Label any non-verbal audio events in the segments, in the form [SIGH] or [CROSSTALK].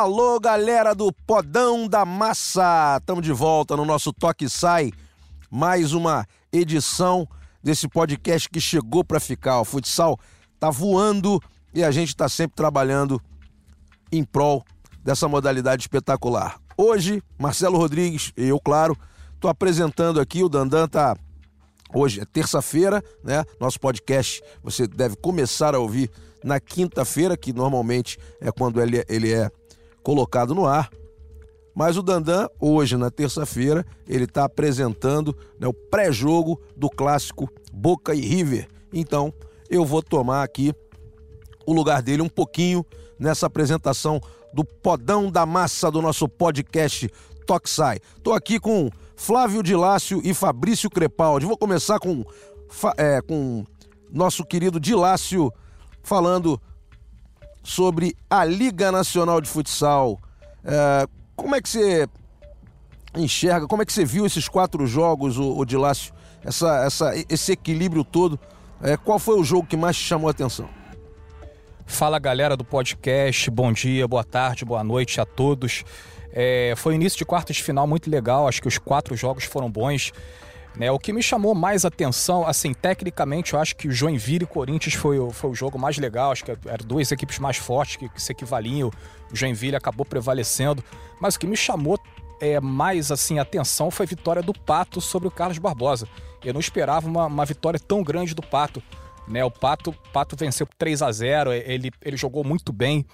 Alô, galera do Podão da Massa! Estamos de volta no nosso Toque Sai. Mais uma edição desse podcast que chegou para ficar. O futsal tá voando e a gente está sempre trabalhando em prol dessa modalidade espetacular. Hoje, Marcelo Rodrigues e eu, claro, estou apresentando aqui. O Dandan tá. Hoje é terça-feira, né? Nosso podcast você deve começar a ouvir na quinta-feira, que normalmente é quando ele, ele é colocado no ar. Mas o Dandan, hoje, na terça-feira, ele está apresentando né, o pré-jogo do clássico Boca e River. Então, eu vou tomar aqui o lugar dele um pouquinho nessa apresentação do Podão da Massa do nosso podcast Toxai. Estou aqui com Flávio Dilácio e Fabrício Crepaldi. Vou começar com, é, com nosso querido Dilácio falando sobre a Liga Nacional de Futsal. É, como é que você enxerga, como é que você viu esses quatro jogos, o, o Dilácio, essa, essa, esse equilíbrio todo? É, qual foi o jogo que mais te chamou a atenção? Fala galera do podcast, bom dia, boa tarde, boa noite a todos. É, foi início de quartas de final muito legal, acho que os quatro jogos foram bons. Né, o que me chamou mais atenção, assim, tecnicamente, eu acho que o Joinville e Corinthians foi, foi o jogo mais legal. Acho que eram duas equipes mais fortes que, que se equivaliam. O Joinville acabou prevalecendo. Mas o que me chamou é, mais assim atenção foi a vitória do Pato sobre o Carlos Barbosa. Eu não esperava uma, uma vitória tão grande do Pato. Né? O Pato, Pato venceu por 3 a 0 ele, ele jogou muito bem.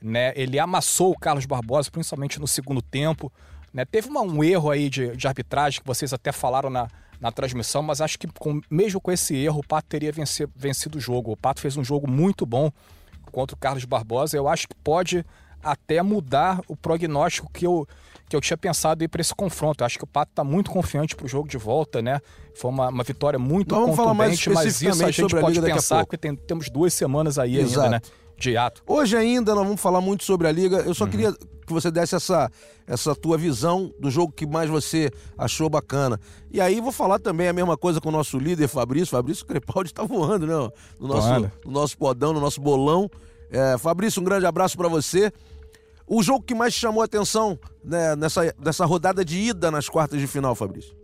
Né? Ele amassou o Carlos Barbosa, principalmente no segundo tempo. Né? Teve uma, um erro aí de, de, arbitragem que vocês até falaram na, na transmissão, mas acho que com, mesmo com esse erro, o Pato teria vencer, vencido o jogo. O Pato fez um jogo muito bom contra o Carlos Barbosa. Eu acho que pode até mudar o prognóstico que eu, que eu tinha pensado para esse confronto. Eu acho que o Pato está muito confiante para o jogo de volta, né? Foi uma, uma vitória muito Vamos contundente, mas isso a gente pode pensar, porque tem, temos duas semanas aí Exato. ainda, né? De ato. Hoje ainda nós vamos falar muito sobre a Liga. Eu só uhum. queria que você desse essa, essa tua visão do jogo que mais você achou bacana. E aí vou falar também a mesma coisa com o nosso líder Fabrício. Fabrício Crepaldi está voando, né? No nosso, no nosso podão, no nosso bolão. É, Fabrício, um grande abraço para você. O jogo que mais chamou a atenção né, nessa, nessa rodada de ida nas quartas de final, Fabrício?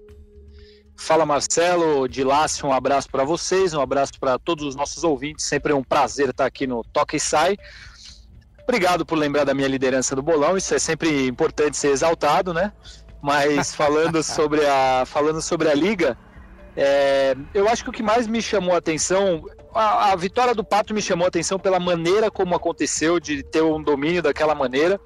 Fala Marcelo, de Lácio, um abraço para vocês, um abraço para todos os nossos ouvintes. Sempre é um prazer estar aqui no Toque e Sai. Obrigado por lembrar da minha liderança do bolão, isso é sempre importante ser exaltado, né? Mas [LAUGHS] falando sobre a, falando sobre a liga, é, eu acho que o que mais me chamou a atenção, a, a, vitória do Pato me chamou a atenção pela maneira como aconteceu, de ter um domínio daquela maneira.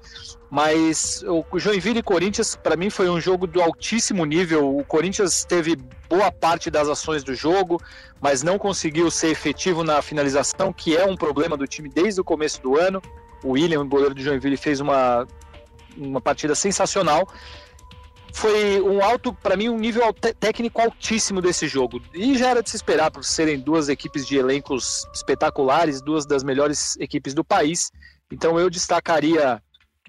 Mas o Joinville e Corinthians, para mim, foi um jogo do altíssimo nível. O Corinthians teve boa parte das ações do jogo, mas não conseguiu ser efetivo na finalização, que é um problema do time desde o começo do ano. O William, o goleiro do Joinville, fez uma, uma partida sensacional. Foi um alto, para mim, um nível técnico altíssimo desse jogo. E já era de se esperar, por serem duas equipes de elencos espetaculares, duas das melhores equipes do país. Então eu destacaria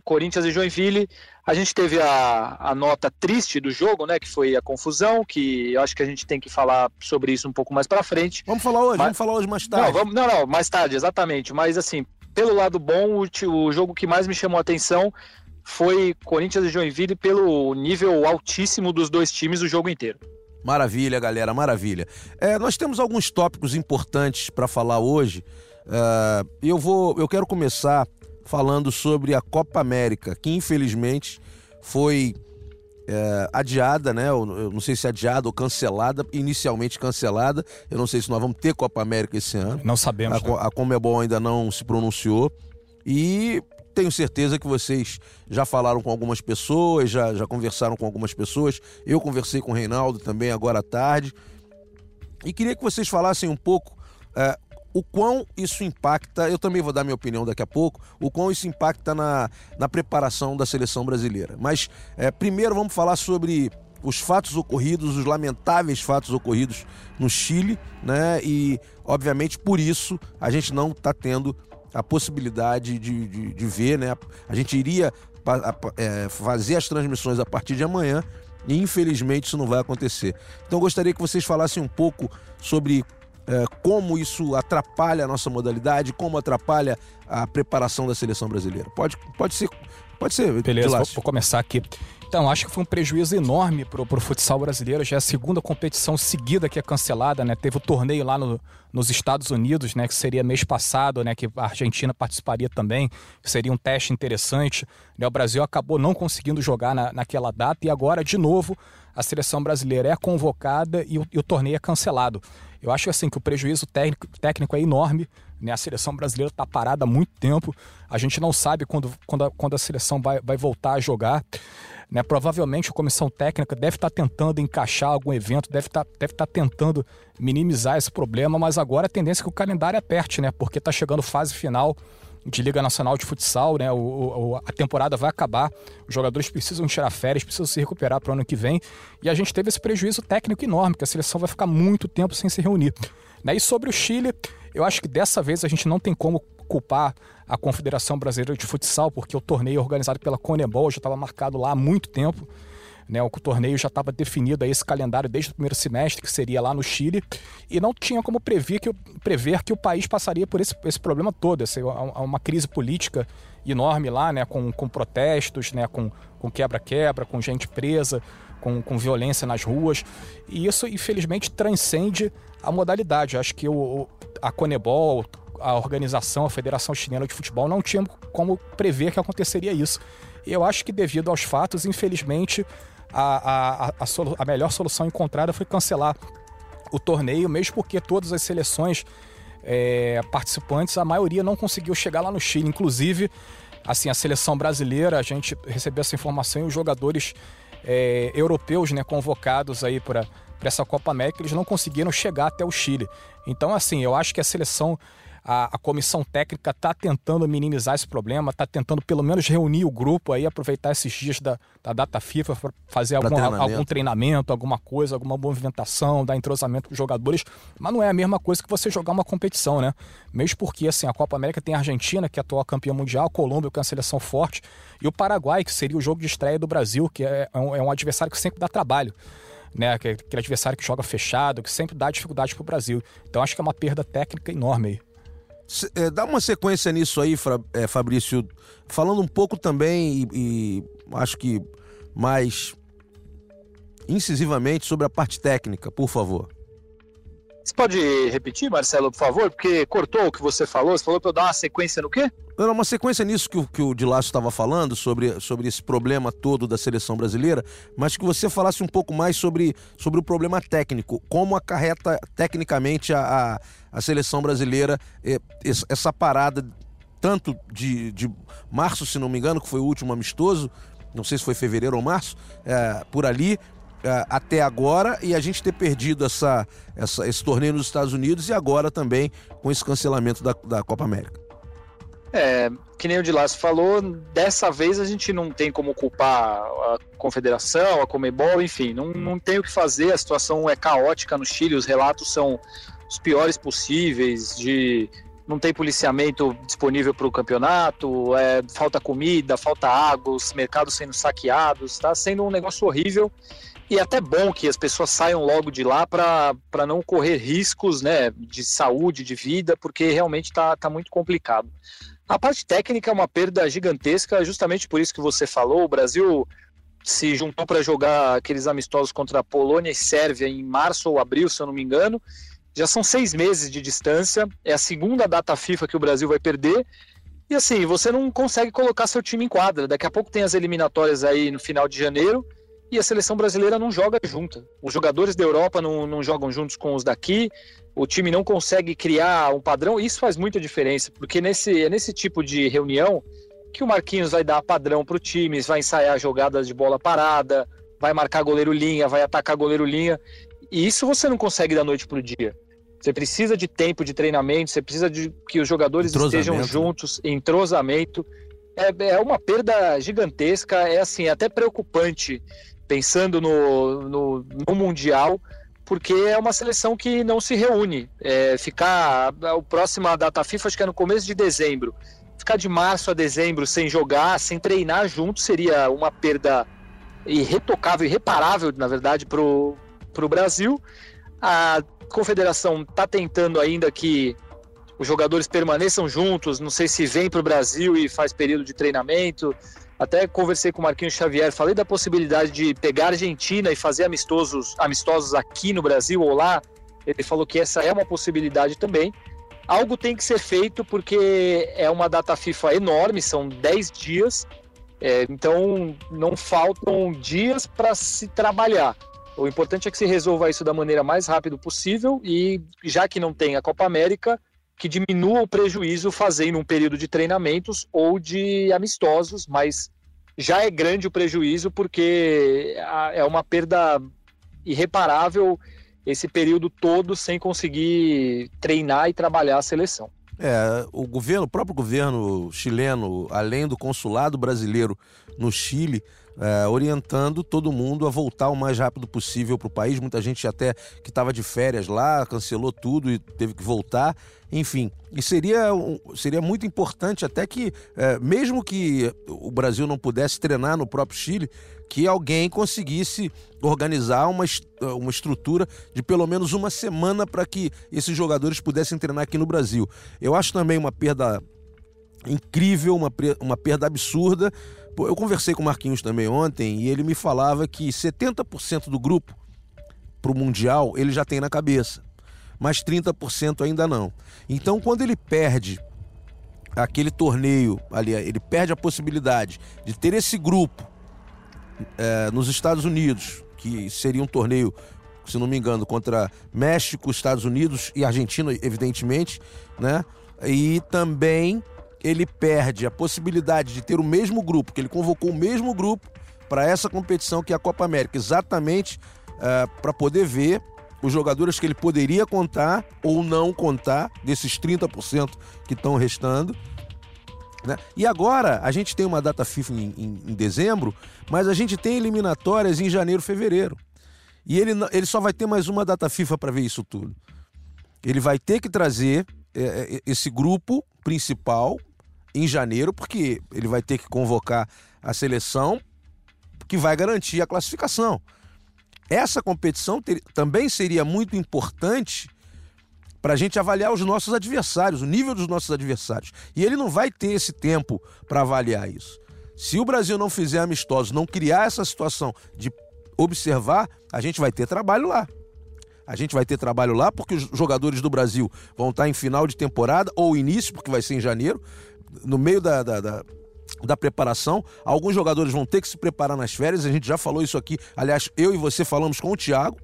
Corinthians e Joinville. A gente teve a, a nota triste do jogo, né? Que foi a confusão, que eu acho que a gente tem que falar sobre isso um pouco mais para frente. Vamos falar hoje, Mas... vamos falar hoje mais tarde. Não, vamos, não, não, mais tarde, exatamente. Mas assim, pelo lado bom, o, o jogo que mais me chamou a atenção foi Corinthians e Joinville pelo nível altíssimo dos dois times o jogo inteiro. Maravilha, galera, maravilha. É, nós temos alguns tópicos importantes para falar hoje. Uh, eu vou, eu quero começar falando sobre a Copa América, que infelizmente foi é, adiada, né? Eu, não sei se adiada ou cancelada, inicialmente cancelada. Eu não sei se nós vamos ter Copa América esse ano. Não sabemos. A, né? a Comebol ainda não se pronunciou. E tenho certeza que vocês já falaram com algumas pessoas, já, já conversaram com algumas pessoas. Eu conversei com o Reinaldo também agora à tarde. E queria que vocês falassem um pouco é, o quão isso impacta, eu também vou dar minha opinião daqui a pouco, o quão isso impacta na, na preparação da seleção brasileira. Mas é, primeiro vamos falar sobre os fatos ocorridos, os lamentáveis fatos ocorridos no Chile, né? E, obviamente, por isso a gente não está tendo a possibilidade de, de, de, ver, né? A gente iria é, fazer as transmissões a partir de amanhã e, infelizmente, isso não vai acontecer. Então, gostaria que vocês falassem um pouco sobre como isso atrapalha a nossa modalidade, como atrapalha a preparação da seleção brasileira. Pode, pode ser. Pode ser. Beleza, vou, vou, começar aqui. Então, acho que foi um prejuízo enorme para o futsal brasileiro. Já é a segunda competição seguida que é cancelada, né? Teve o torneio lá no, nos Estados Unidos, né? Que seria mês passado, né? Que a Argentina participaria também. Seria um teste interessante. Né? O Brasil acabou não conseguindo jogar na, naquela data e agora, de novo, a seleção brasileira é convocada e o, e o torneio é cancelado. Eu acho assim que o prejuízo técnico, técnico é enorme. Né? A seleção brasileira está parada há muito tempo. A gente não sabe quando, quando, a, quando a seleção vai, vai voltar a jogar. Né? Provavelmente a comissão técnica deve estar tá tentando encaixar algum evento, deve estar tá, deve tá tentando minimizar esse problema, mas agora a tendência é que o calendário aperte, né? Porque está chegando fase final de Liga Nacional de Futsal, né? O, o, a temporada vai acabar, os jogadores precisam tirar férias, precisam se recuperar para o ano que vem, e a gente teve esse prejuízo técnico enorme, que a seleção vai ficar muito tempo sem se reunir. Né? E sobre o Chile, eu acho que dessa vez a gente não tem como culpar a Confederação Brasileira de Futsal, porque o torneio organizado pela Conebol já estava marcado lá há muito tempo. Né, o torneio já estava definido aí esse calendário desde o primeiro semestre, que seria lá no Chile, e não tinha como prever que, prever que o país passaria por esse, esse problema todo, essa, uma crise política enorme lá, né, com, com protestos, né, com quebra-quebra, com, com gente presa, com, com violência nas ruas, e isso infelizmente transcende a modalidade. Acho que o, a Conebol, a organização, a Federação Chilena de Futebol, não tinha como prever que aconteceria isso. E eu acho que, devido aos fatos, infelizmente, a, a, a, a melhor solução encontrada foi cancelar o torneio, mesmo porque todas as seleções é, participantes, a maioria não conseguiu chegar lá no Chile. Inclusive, assim, a seleção brasileira, a gente recebeu essa informação e os jogadores é, europeus né, convocados aí para essa Copa América, eles não conseguiram chegar até o Chile. Então, assim, eu acho que a seleção a, a comissão técnica está tentando minimizar esse problema, está tentando pelo menos reunir o grupo aí, aproveitar esses dias da, da data FIFA para fazer algum treinamento. algum treinamento, alguma coisa, alguma movimentação, dar entrosamento para os jogadores. Mas não é a mesma coisa que você jogar uma competição, né? Mesmo porque assim, a Copa América tem a Argentina, que é a atual campeã mundial, a Colômbia, que é uma seleção forte, e o Paraguai, que seria o jogo de estreia do Brasil, que é, é um, é um adversário que sempre dá trabalho né? Aquele adversário que joga fechado, que sempre dá dificuldade para o Brasil. Então acho que é uma perda técnica enorme aí. É, dá uma sequência nisso aí, é, Fabrício, falando um pouco também e, e acho que mais incisivamente sobre a parte técnica, por favor. Você pode repetir, Marcelo, por favor? Porque cortou o que você falou. Você falou para eu dar uma sequência no quê? Era uma sequência nisso que o, que o Dilácio estava falando, sobre, sobre esse problema todo da seleção brasileira, mas que você falasse um pouco mais sobre, sobre o problema técnico. Como acarreta tecnicamente a, a, a seleção brasileira é, essa parada, tanto de, de março, se não me engano, que foi o último amistoso, não sei se foi fevereiro ou março, é, por ali, até agora e a gente ter perdido essa, essa, esse torneio nos Estados Unidos e agora também com esse cancelamento da, da Copa América. É, que nem o Dilas falou, dessa vez a gente não tem como culpar a confederação, a Comebol, enfim, não, não tem o que fazer, a situação é caótica no Chile, os relatos são os piores possíveis, de não tem policiamento disponível para o campeonato, é, falta comida, falta água, os mercados sendo saqueados, está sendo um negócio horrível e é até bom que as pessoas saiam logo de lá para não correr riscos né, de saúde, de vida, porque realmente está tá muito complicado. A parte técnica é uma perda gigantesca, justamente por isso que você falou. O Brasil se juntou para jogar aqueles amistosos contra a Polônia e Sérvia em março ou abril, se eu não me engano. Já são seis meses de distância, é a segunda data FIFA que o Brasil vai perder. E assim, você não consegue colocar seu time em quadra. Daqui a pouco tem as eliminatórias aí no final de janeiro e a seleção brasileira não joga junta. Os jogadores da Europa não, não jogam juntos com os daqui, o time não consegue criar um padrão, isso faz muita diferença, porque nesse, é nesse tipo de reunião que o Marquinhos vai dar padrão para o time, vai ensaiar jogadas de bola parada, vai marcar goleiro linha, vai atacar goleiro linha, e isso você não consegue da noite para o dia. Você precisa de tempo de treinamento, você precisa de que os jogadores estejam né? juntos, entrosamento. É, é uma perda gigantesca, é assim, até preocupante pensando no, no, no Mundial, porque é uma seleção que não se reúne. É, ficar. A próxima data FIFA, acho que é no começo de dezembro. Ficar de março a dezembro sem jogar, sem treinar junto, seria uma perda irretocável, irreparável, na verdade, para o Brasil. A confederação está tentando ainda que os jogadores permaneçam juntos. Não sei se vem para o Brasil e faz período de treinamento. Até conversei com o Marquinhos Xavier, falei da possibilidade de pegar a Argentina e fazer amistosos, amistosos aqui no Brasil ou lá. Ele falou que essa é uma possibilidade também. Algo tem que ser feito porque é uma data FIFA enorme, são 10 dias, é, então não faltam dias para se trabalhar. O importante é que se resolva isso da maneira mais rápida possível e, já que não tem a Copa América, que diminua o prejuízo fazendo um período de treinamentos ou de amistosos, mas já é grande o prejuízo porque é uma perda irreparável esse período todo sem conseguir treinar e trabalhar a seleção. É, o governo, o próprio governo chileno, além do consulado brasileiro no Chile, é, orientando todo mundo a voltar o mais rápido possível para o país. Muita gente até que estava de férias lá cancelou tudo e teve que voltar. Enfim, e seria, seria muito importante até que, é, mesmo que o Brasil não pudesse treinar no próprio Chile, que alguém conseguisse organizar uma, uma estrutura de pelo menos uma semana para que esses jogadores pudessem treinar aqui no Brasil. Eu acho também uma perda incrível, uma, uma perda absurda. Eu conversei com o Marquinhos também ontem e ele me falava que 70% do grupo para o Mundial ele já tem na cabeça, mas 30% ainda não. Então, quando ele perde aquele torneio ali, ele perde a possibilidade de ter esse grupo é, nos Estados Unidos, que seria um torneio, se não me engano, contra México, Estados Unidos e Argentina, evidentemente, né? E também ele perde a possibilidade de ter o mesmo grupo, que ele convocou o mesmo grupo para essa competição que é a Copa América, exatamente é, para poder ver os jogadores que ele poderia contar ou não contar, desses 30% que estão restando. Né? E agora a gente tem uma data FIFA em, em, em, dezembro, mas a gente tem eliminatórias em janeiro, fevereiro. E ele, ele só vai ter mais uma data FIFA para ver isso tudo. Ele vai ter que trazer é, é, esse grupo principal em janeiro, porque ele vai ter que convocar a seleção que vai garantir a classificação. Essa competição ter, também seria muito importante para a gente avaliar os nossos adversários, o nível dos nossos adversários. E ele não vai ter esse tempo para avaliar isso. Se o Brasil não fizer amistosos, não criar essa situação de observar, a gente vai ter trabalho lá. A gente vai ter trabalho lá porque os jogadores do Brasil vão estar em final de temporada ou início, porque vai ser em janeiro, no meio da, da, da da preparação. Alguns jogadores vão ter que se preparar nas férias, a gente já falou isso aqui. Aliás, eu e você falamos com o Thiago,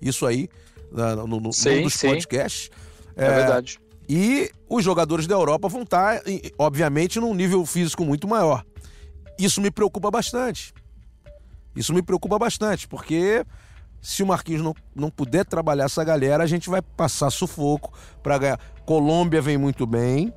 isso aí no, no, sim, dos sim. podcasts. É, é, verdade. E os jogadores da Europa vão estar, obviamente, num nível físico muito maior. Isso me preocupa bastante. Isso me preocupa bastante, porque se o Marquinhos não, não puder trabalhar essa galera, a gente vai passar sufoco para ganhar. Colômbia vem muito bem.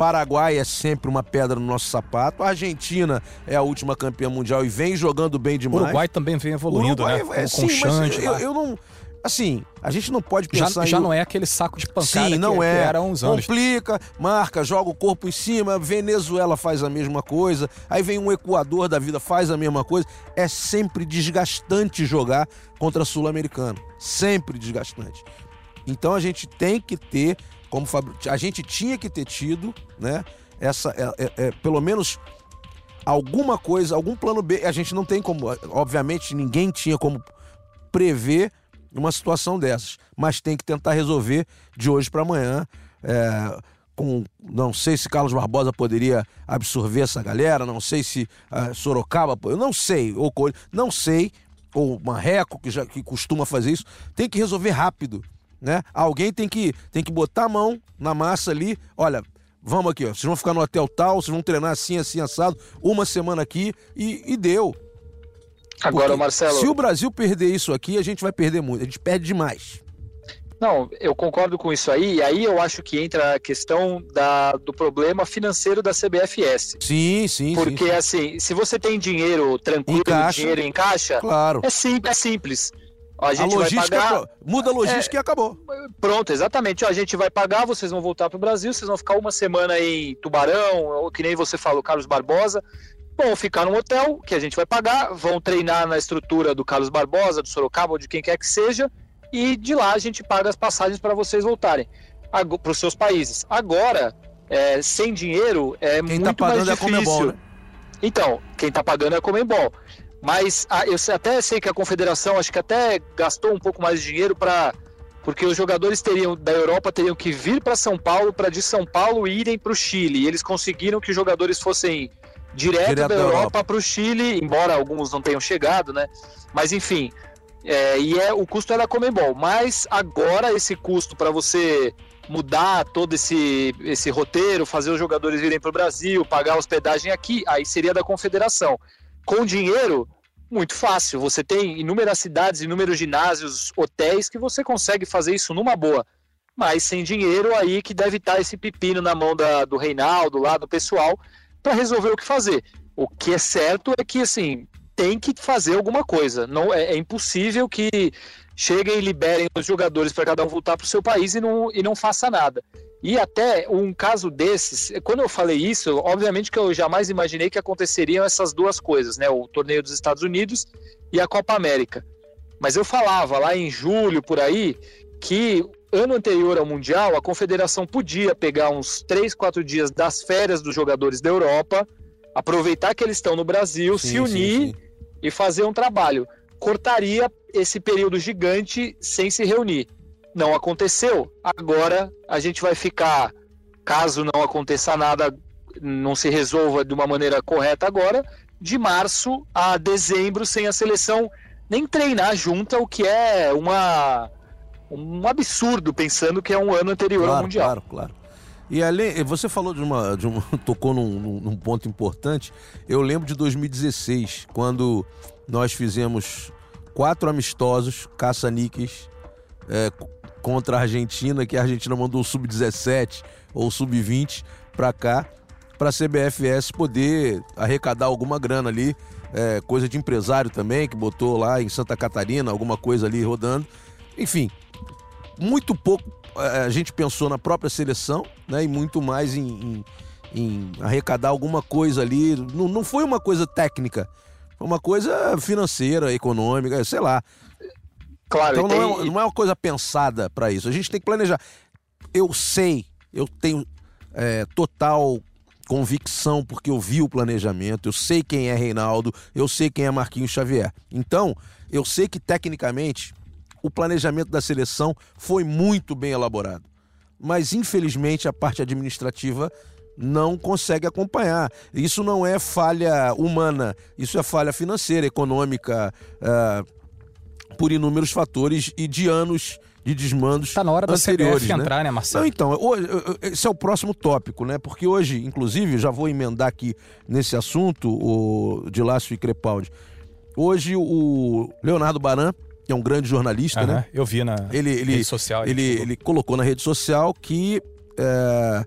Paraguai é sempre uma pedra no nosso sapato. A Argentina é a última campeã mundial e vem jogando bem demais. O Uruguai também vem evoluindo, Uruguai, né? É, com, sim, com Xande, eu, eu, não, Assim, a gente não pode pensar já, já não é aquele saco de pancada Sim, não que, é. que era há uns anos. Complica, marca, joga o corpo em cima, Venezuela faz a mesma coisa, aí vem um Equador da vida, faz a mesma coisa. É sempre desgastante jogar contra sul-americano. Sempre desgastante. Então a gente tem que ter, como a gente tinha que ter tido, né? Essa, é, é, é, pelo menos alguma coisa, algum plano B. A gente não tem como, obviamente, ninguém tinha como prever numa situação dessas. Mas tem que tentar resolver de hoje para amanhã. É, com, não sei se Carlos Barbosa poderia absorver essa galera, não sei se uh, Sorocaba, eu não sei, ou não sei, ou Marreco, que, já, que costuma fazer isso, tem que resolver rápido. Né? Alguém tem que, tem que botar a mão na massa ali, olha, vamos aqui, ó, vocês vão ficar no hotel tal, vocês vão treinar assim, assim, assado, uma semana aqui e, e deu. Agora, Porque Marcelo. Se o Brasil perder isso aqui, a gente vai perder muito. A gente perde demais. Não, eu concordo com isso aí. E aí eu acho que entra a questão da, do problema financeiro da CBFS. Sim, sim. Porque, sim, sim. assim, se você tem dinheiro tranquilo, em dinheiro em caixa, claro. é, sim, é simples. A gente a logística vai pagar. Muda a logística é, e acabou. Pronto, exatamente. a gente vai pagar, vocês vão voltar para o Brasil, vocês vão ficar uma semana em Tubarão, ou que nem você falou, Carlos Barbosa vão ficar num hotel que a gente vai pagar, vão treinar na estrutura do Carlos Barbosa, do Sorocaba ou de quem quer que seja, e de lá a gente paga as passagens para vocês voltarem para os seus países. Agora, é, sem dinheiro é quem tá muito tá mais difícil. É a Comebol, né? Então, quem está pagando é a Comembol. Mas a, eu até sei que a confederação acho que até gastou um pouco mais de dinheiro para porque os jogadores teriam da Europa teriam que vir para São Paulo para de São Paulo irem para o Chile. E eles conseguiram que os jogadores fossem direto, direto da, Europa para o Chile, embora alguns não tenham chegado, né? Mas enfim, é, e é o custo era Comembol. Mas agora esse custo para você mudar todo esse, esse roteiro, fazer os jogadores virem para o Brasil, pagar a hospedagem aqui, aí seria da confederação. Com dinheiro, muito fácil. Você tem inúmeras cidades, inúmeros ginásios, hotéis que você consegue fazer isso numa boa. Mas sem dinheiro, aí que deve estar esse pepino na mão da, do Reinaldo, lá do pessoal, para resolver o que fazer. O que é certo é que, assim, tem que fazer alguma coisa. Não é, é impossível que cheguem e liberem os jogadores para cada um voltar para o seu país e não, e não faça nada. E até um caso desses, quando eu falei isso, obviamente que eu jamais imaginei que aconteceriam essas duas coisas, né? O torneio dos Estados Unidos e a Copa América. Mas eu falava lá em julho, por aí, que ano anterior ao Mundial, a confederação podia pegar uns 3, 4 dias das férias dos jogadores da Europa, aproveitar que eles estão no Brasil, sim, se unir sim, sim. e fazer um trabalho. Cortaria esse período gigante sem se reunir. Não aconteceu. Agora a gente vai ficar, caso não aconteça nada, não se resolva de uma maneira correta agora, de março a dezembro sem a seleção nem treinar junta, o que é uma um absurdo pensando que é um ano anterior claro, ao mundial. Claro, claro. E além, você falou de uma, de uma [LAUGHS] tocou num, num ponto importante. Eu lembro de 2016, quando nós fizemos quatro amistosos caça-níqueis é, contra a Argentina, que a Argentina mandou o sub-17 ou sub-20 para cá, para a CBFS poder arrecadar alguma grana ali, é, coisa de empresário também, que botou lá em Santa Catarina alguma coisa ali rodando. Enfim, muito pouco é, a gente pensou na própria seleção, né, e muito mais em, em, em arrecadar alguma coisa ali. Não, não foi uma coisa técnica, uma coisa financeira, econômica, sei lá. Claro, então não, é, não é uma coisa pensada para isso. A gente tem que planejar. Eu sei, eu tenho é, total convicção porque eu vi o planejamento, eu sei quem é Reinaldo, eu sei quem é Marquinhos Xavier. Então, eu sei que tecnicamente o planejamento da seleção foi muito bem elaborado. Mas infelizmente a parte administrativa não consegue acompanhar. Isso não é falha humana, isso é falha financeira, econômica, uh, por inúmeros fatores e de anos de desmandos Está na hora da anteriores, CBF né? entrar, né, Marcelo? então, hoje, esse é o próximo tópico, né? Porque hoje, inclusive, já vou emendar aqui nesse assunto, o de Lácio e Crepaldi. Hoje, o Leonardo Baran, que é um grande jornalista, uhum, né? Eu vi na ele, ele, rede social. Ele, ele, ele colocou na rede social que é,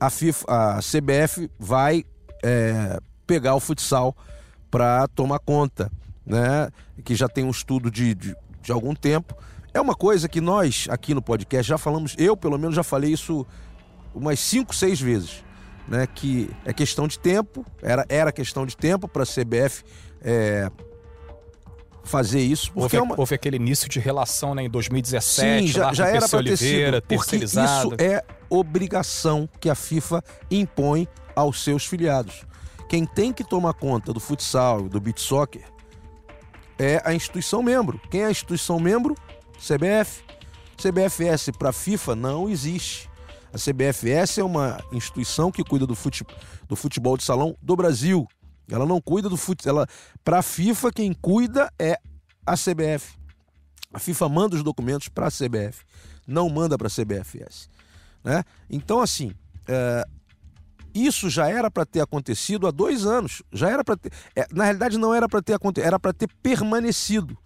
a, FIFA, a CBF vai é, pegar o futsal para tomar conta, né? Que já tem um estudo de, de, de, algum tempo. É uma coisa que nós aqui no podcast já falamos, eu pelo menos já falei isso umas cinco, seis vezes, né? Que é questão de tempo, era, era questão de tempo para a CBF é, fazer isso. Houve, é uma... houve, aquele início de relação né, em 2017, Sim, já, já era para ter sido. Isso é obrigação que a FIFA impõe aos seus filiados. Quem tem que tomar conta do futsal, do beach soccer, é a instituição membro. Quem é a instituição membro? CBF. CBFS para a FIFA não existe. A CBFS é uma instituição que cuida do futebol, do futebol de salão do Brasil. Ela não cuida do futebol. Ela, para a FIFA, quem cuida é a CBF. A FIFA manda os documentos para a CBF, não manda para a CBFS. Né? Então, assim, é, isso já era para ter acontecido há dois anos. Já era para ter. É, na realidade, não era para ter acontecido, era para ter permanecido.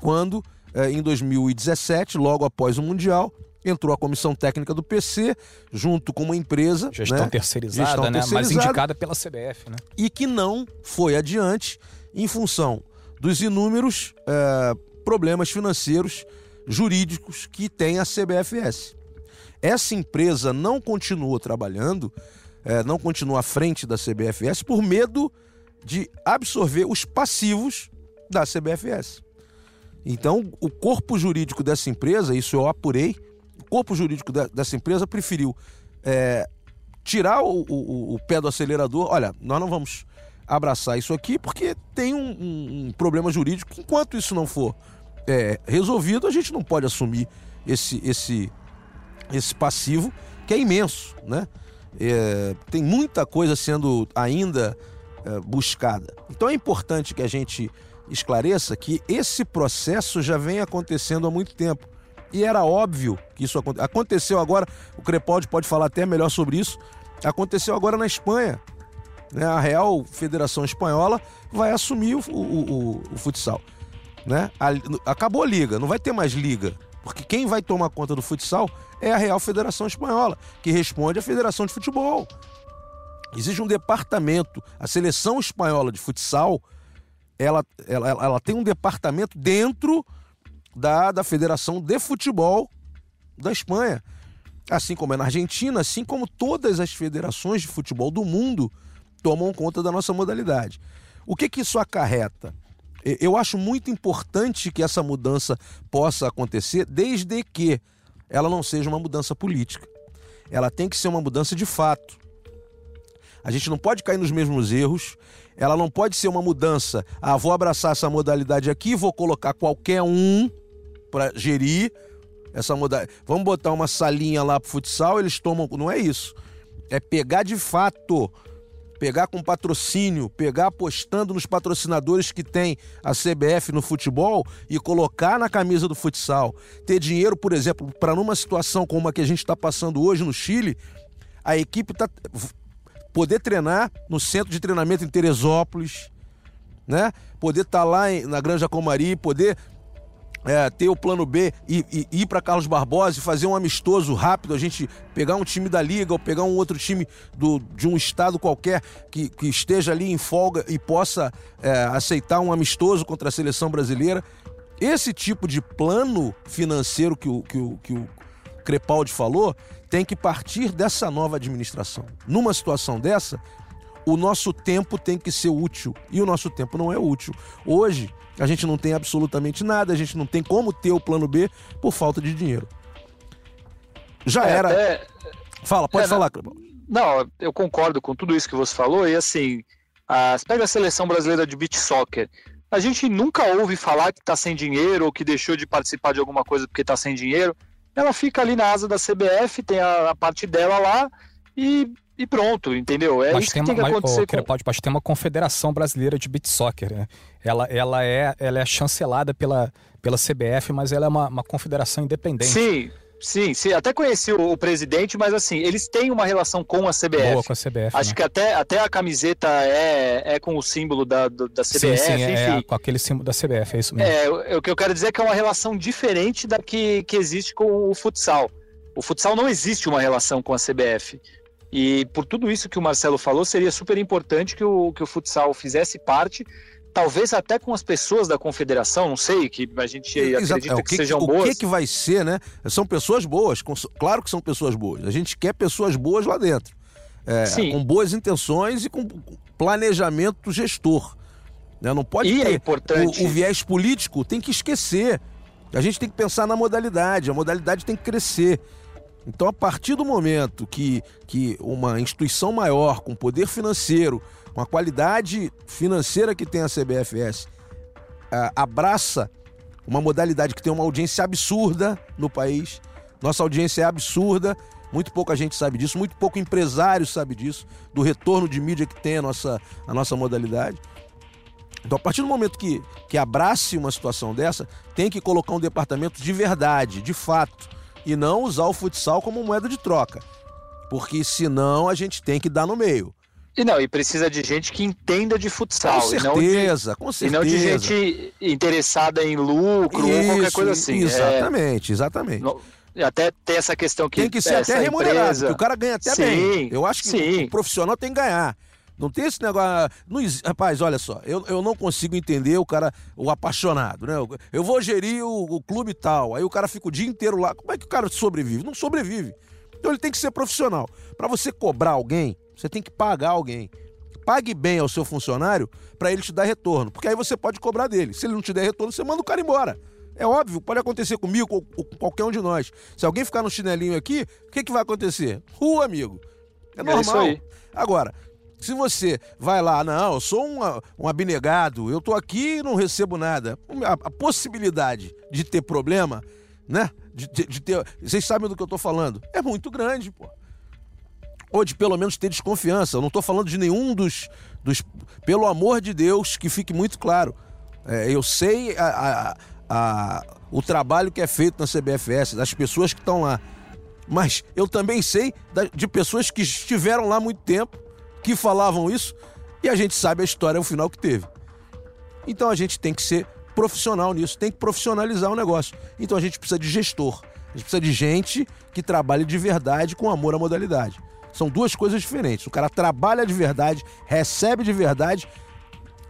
Quando, é, em 2017, logo após o Mundial, entrou a comissão técnica do PC, junto com uma empresa. Gestão né? terceirizada, Gestão né? Terceirizada, mas indicada pela CBF, né? E que não foi adiante em função dos inúmeros é, problemas financeiros, jurídicos que tem a CBFS. Essa empresa não continua trabalhando, é, não continua à frente da CBFS por medo de absorver os passivos da CBFS. Então, o corpo jurídico dessa empresa, isso eu apurei, corpo jurídico de, dessa empresa preferiu é, tirar o, o, o, pé do acelerador. Olha, nós não vamos abraçar isso aqui porque tem um, um, um problema jurídico. Enquanto isso não for é, resolvido, a gente não pode assumir esse, esse, esse passivo que é imenso, né? É, tem muita coisa sendo ainda é, buscada. Então é importante que a gente esclareça que esse processo já vem acontecendo há muito tempo. E era óbvio que isso aconteceu agora. O Crepaldi pode falar até melhor sobre isso. Aconteceu agora na Espanha. Né? A Real Federação Espanhola vai assumir o, o, o, o futsal. Né? A, acabou a liga, não vai ter mais liga. Porque quem vai tomar conta do futsal é a Real Federação Espanhola, que responde à Federação de Futebol. Existe um departamento, a seleção espanhola de futsal, ela, ela, ela tem um departamento dentro da, da Federação de Futebol da Espanha. Assim como é na Argentina, assim como todas as federações de futebol do mundo tomam conta da nossa modalidade. O que, que isso acarreta? Eu acho muito importante que essa mudança possa acontecer, desde que ela não seja uma mudança política. Ela tem que ser uma mudança de fato. A gente não pode cair nos mesmos erros. Ela não pode ser uma mudança. Ah, vou abraçar essa modalidade aqui, vou colocar qualquer um para gerir essa modalidade. Vamos botar uma salinha lá pro futsal, eles tomam. Não é isso. É pegar de fato pegar com patrocínio, pegar apostando nos patrocinadores que tem a CBF no futebol e colocar na camisa do futsal. Ter dinheiro, por exemplo, para numa situação como a que a gente está passando hoje no Chile, a equipe tá, poder treinar no centro de treinamento em Teresópolis, né? Poder estar tá lá em, na Granja Comari, poder é, ter o plano B e, e, ir para Carlos Barbosa e fazer um amistoso rápido, a gente pegar um time da liga ou pegar um outro time do, de um estado qualquer que, que esteja ali em folga e possa é, aceitar um amistoso contra a seleção brasileira. Esse tipo de plano financeiro que o, que o, que o Crepaldi falou tem que partir dessa nova administração. Numa situação dessa, o nosso tempo tem que ser útil e o nosso tempo não é útil. Hoje, a gente não tem absolutamente nada, a gente não tem como ter o plano B por falta de dinheiro. Já é, era. É... Fala, pode é, falar, Clebão. Não, eu concordo com tudo isso que você falou, e assim, a, pega a seleção brasileira de beach soccer. A gente nunca ouve falar que está sem dinheiro ou que deixou de participar de alguma coisa porque está sem dinheiro. Ela fica ali na asa da CBF, tem a, a parte dela lá e e pronto, entendeu? É mas isso tem que tem uma, que acontecer. Mas, com... pode, tem uma confederação brasileira de beat soccer, né? Ela, ela, é, ela é chancelada pela, pela CBF, mas ela é uma, uma confederação independente. Sim, Sim, sim, até conheci o, o, presidente, mas assim, eles têm uma relação com a CBF. Boa com a CBF. Acho né? que até, até a camiseta é, é com o símbolo da, da CBF. Sim, sim é, é, com aquele símbolo da CBF, é isso mesmo. É, o que eu quero dizer é que é uma relação diferente da que, que existe com o futsal. O futsal não existe uma relação com a CBF. E por tudo isso que o Marcelo falou, seria super importante que o, que o futsal fizesse parte, talvez até com as pessoas da confederação, não sei, que a gente Exato. acredita é, que, que, sejam o boas. O que, que vai ser, né? São pessoas boas, claro que são pessoas boas. A gente quer pessoas boas lá dentro. É, com boas intenções e com planejamento gestor. Né? Não pode e é ter. É importante. O, o viés político tem que esquecer. A gente tem que pensar na modalidade, a modalidade tem que crescer. Então, a partir do momento que, que uma instituição maior, com poder financeiro, com a qualidade financeira que tem a CBFS, abraça uma modalidade que tem uma audiência absurda no país, nossa audiência é absurda, muito pouca gente sabe disso, muito pouco empresário sabe disso, do retorno de mídia que tem a nossa, a nossa modalidade. Então, a partir do momento que, que abrace uma situação dessa, tem que colocar um departamento de verdade, de fato, e não usar o futsal como moeda de troca. Porque senão a gente tem que dar no meio. E não, e precisa de gente que entenda de futsal. Com certeza, de, com certeza. E não de gente interessada em lucro Isso, ou qualquer coisa assim. Exatamente, é, exatamente. até tem essa questão que. Tem que ser até remunerado, empresa... o cara ganha até sim, bem. Eu acho que sim. o profissional tem que ganhar. Não tem esse negócio. Não, rapaz, olha só, eu, eu não consigo entender o cara, o apaixonado, né? Eu vou gerir o, o clube tal, aí o cara fica o dia inteiro lá. Como é que o cara sobrevive? Não sobrevive. Então ele tem que ser profissional. Para você cobrar alguém, você tem que pagar alguém. Pague bem ao seu funcionário para ele te dar retorno, porque aí você pode cobrar dele. Se ele não te der retorno, você manda o cara embora. É óbvio, pode acontecer comigo ou com qualquer um de nós. Se alguém ficar no chinelinho aqui, o que, que vai acontecer? Rua, amigo. É normal. É Agora, se você vai lá, não, eu sou um, um abnegado, eu tô aqui e não recebo nada. A, a possibilidade de ter problema, né? De, de, de, ter. Vocês sabem do que eu tô falando? É muito grande, pô. Ou de pelo menos ter desconfiança. Eu não tô falando de nenhum dos. dos pelo amor de Deus, que fique muito claro. É, eu sei a, a, a, o trabalho que é feito na CBFS, das pessoas que estão lá. Mas eu também sei de pessoas que estiveram lá muito tempo que falavam isso e a gente sabe a história, o final que teve. Então a gente tem que ser profissional nisso, tem que profissionalizar o negócio. Então a gente precisa de gestor, a gente precisa de gente que trabalhe de verdade com amor à modalidade. São duas coisas diferentes. O cara trabalha de verdade, recebe de verdade,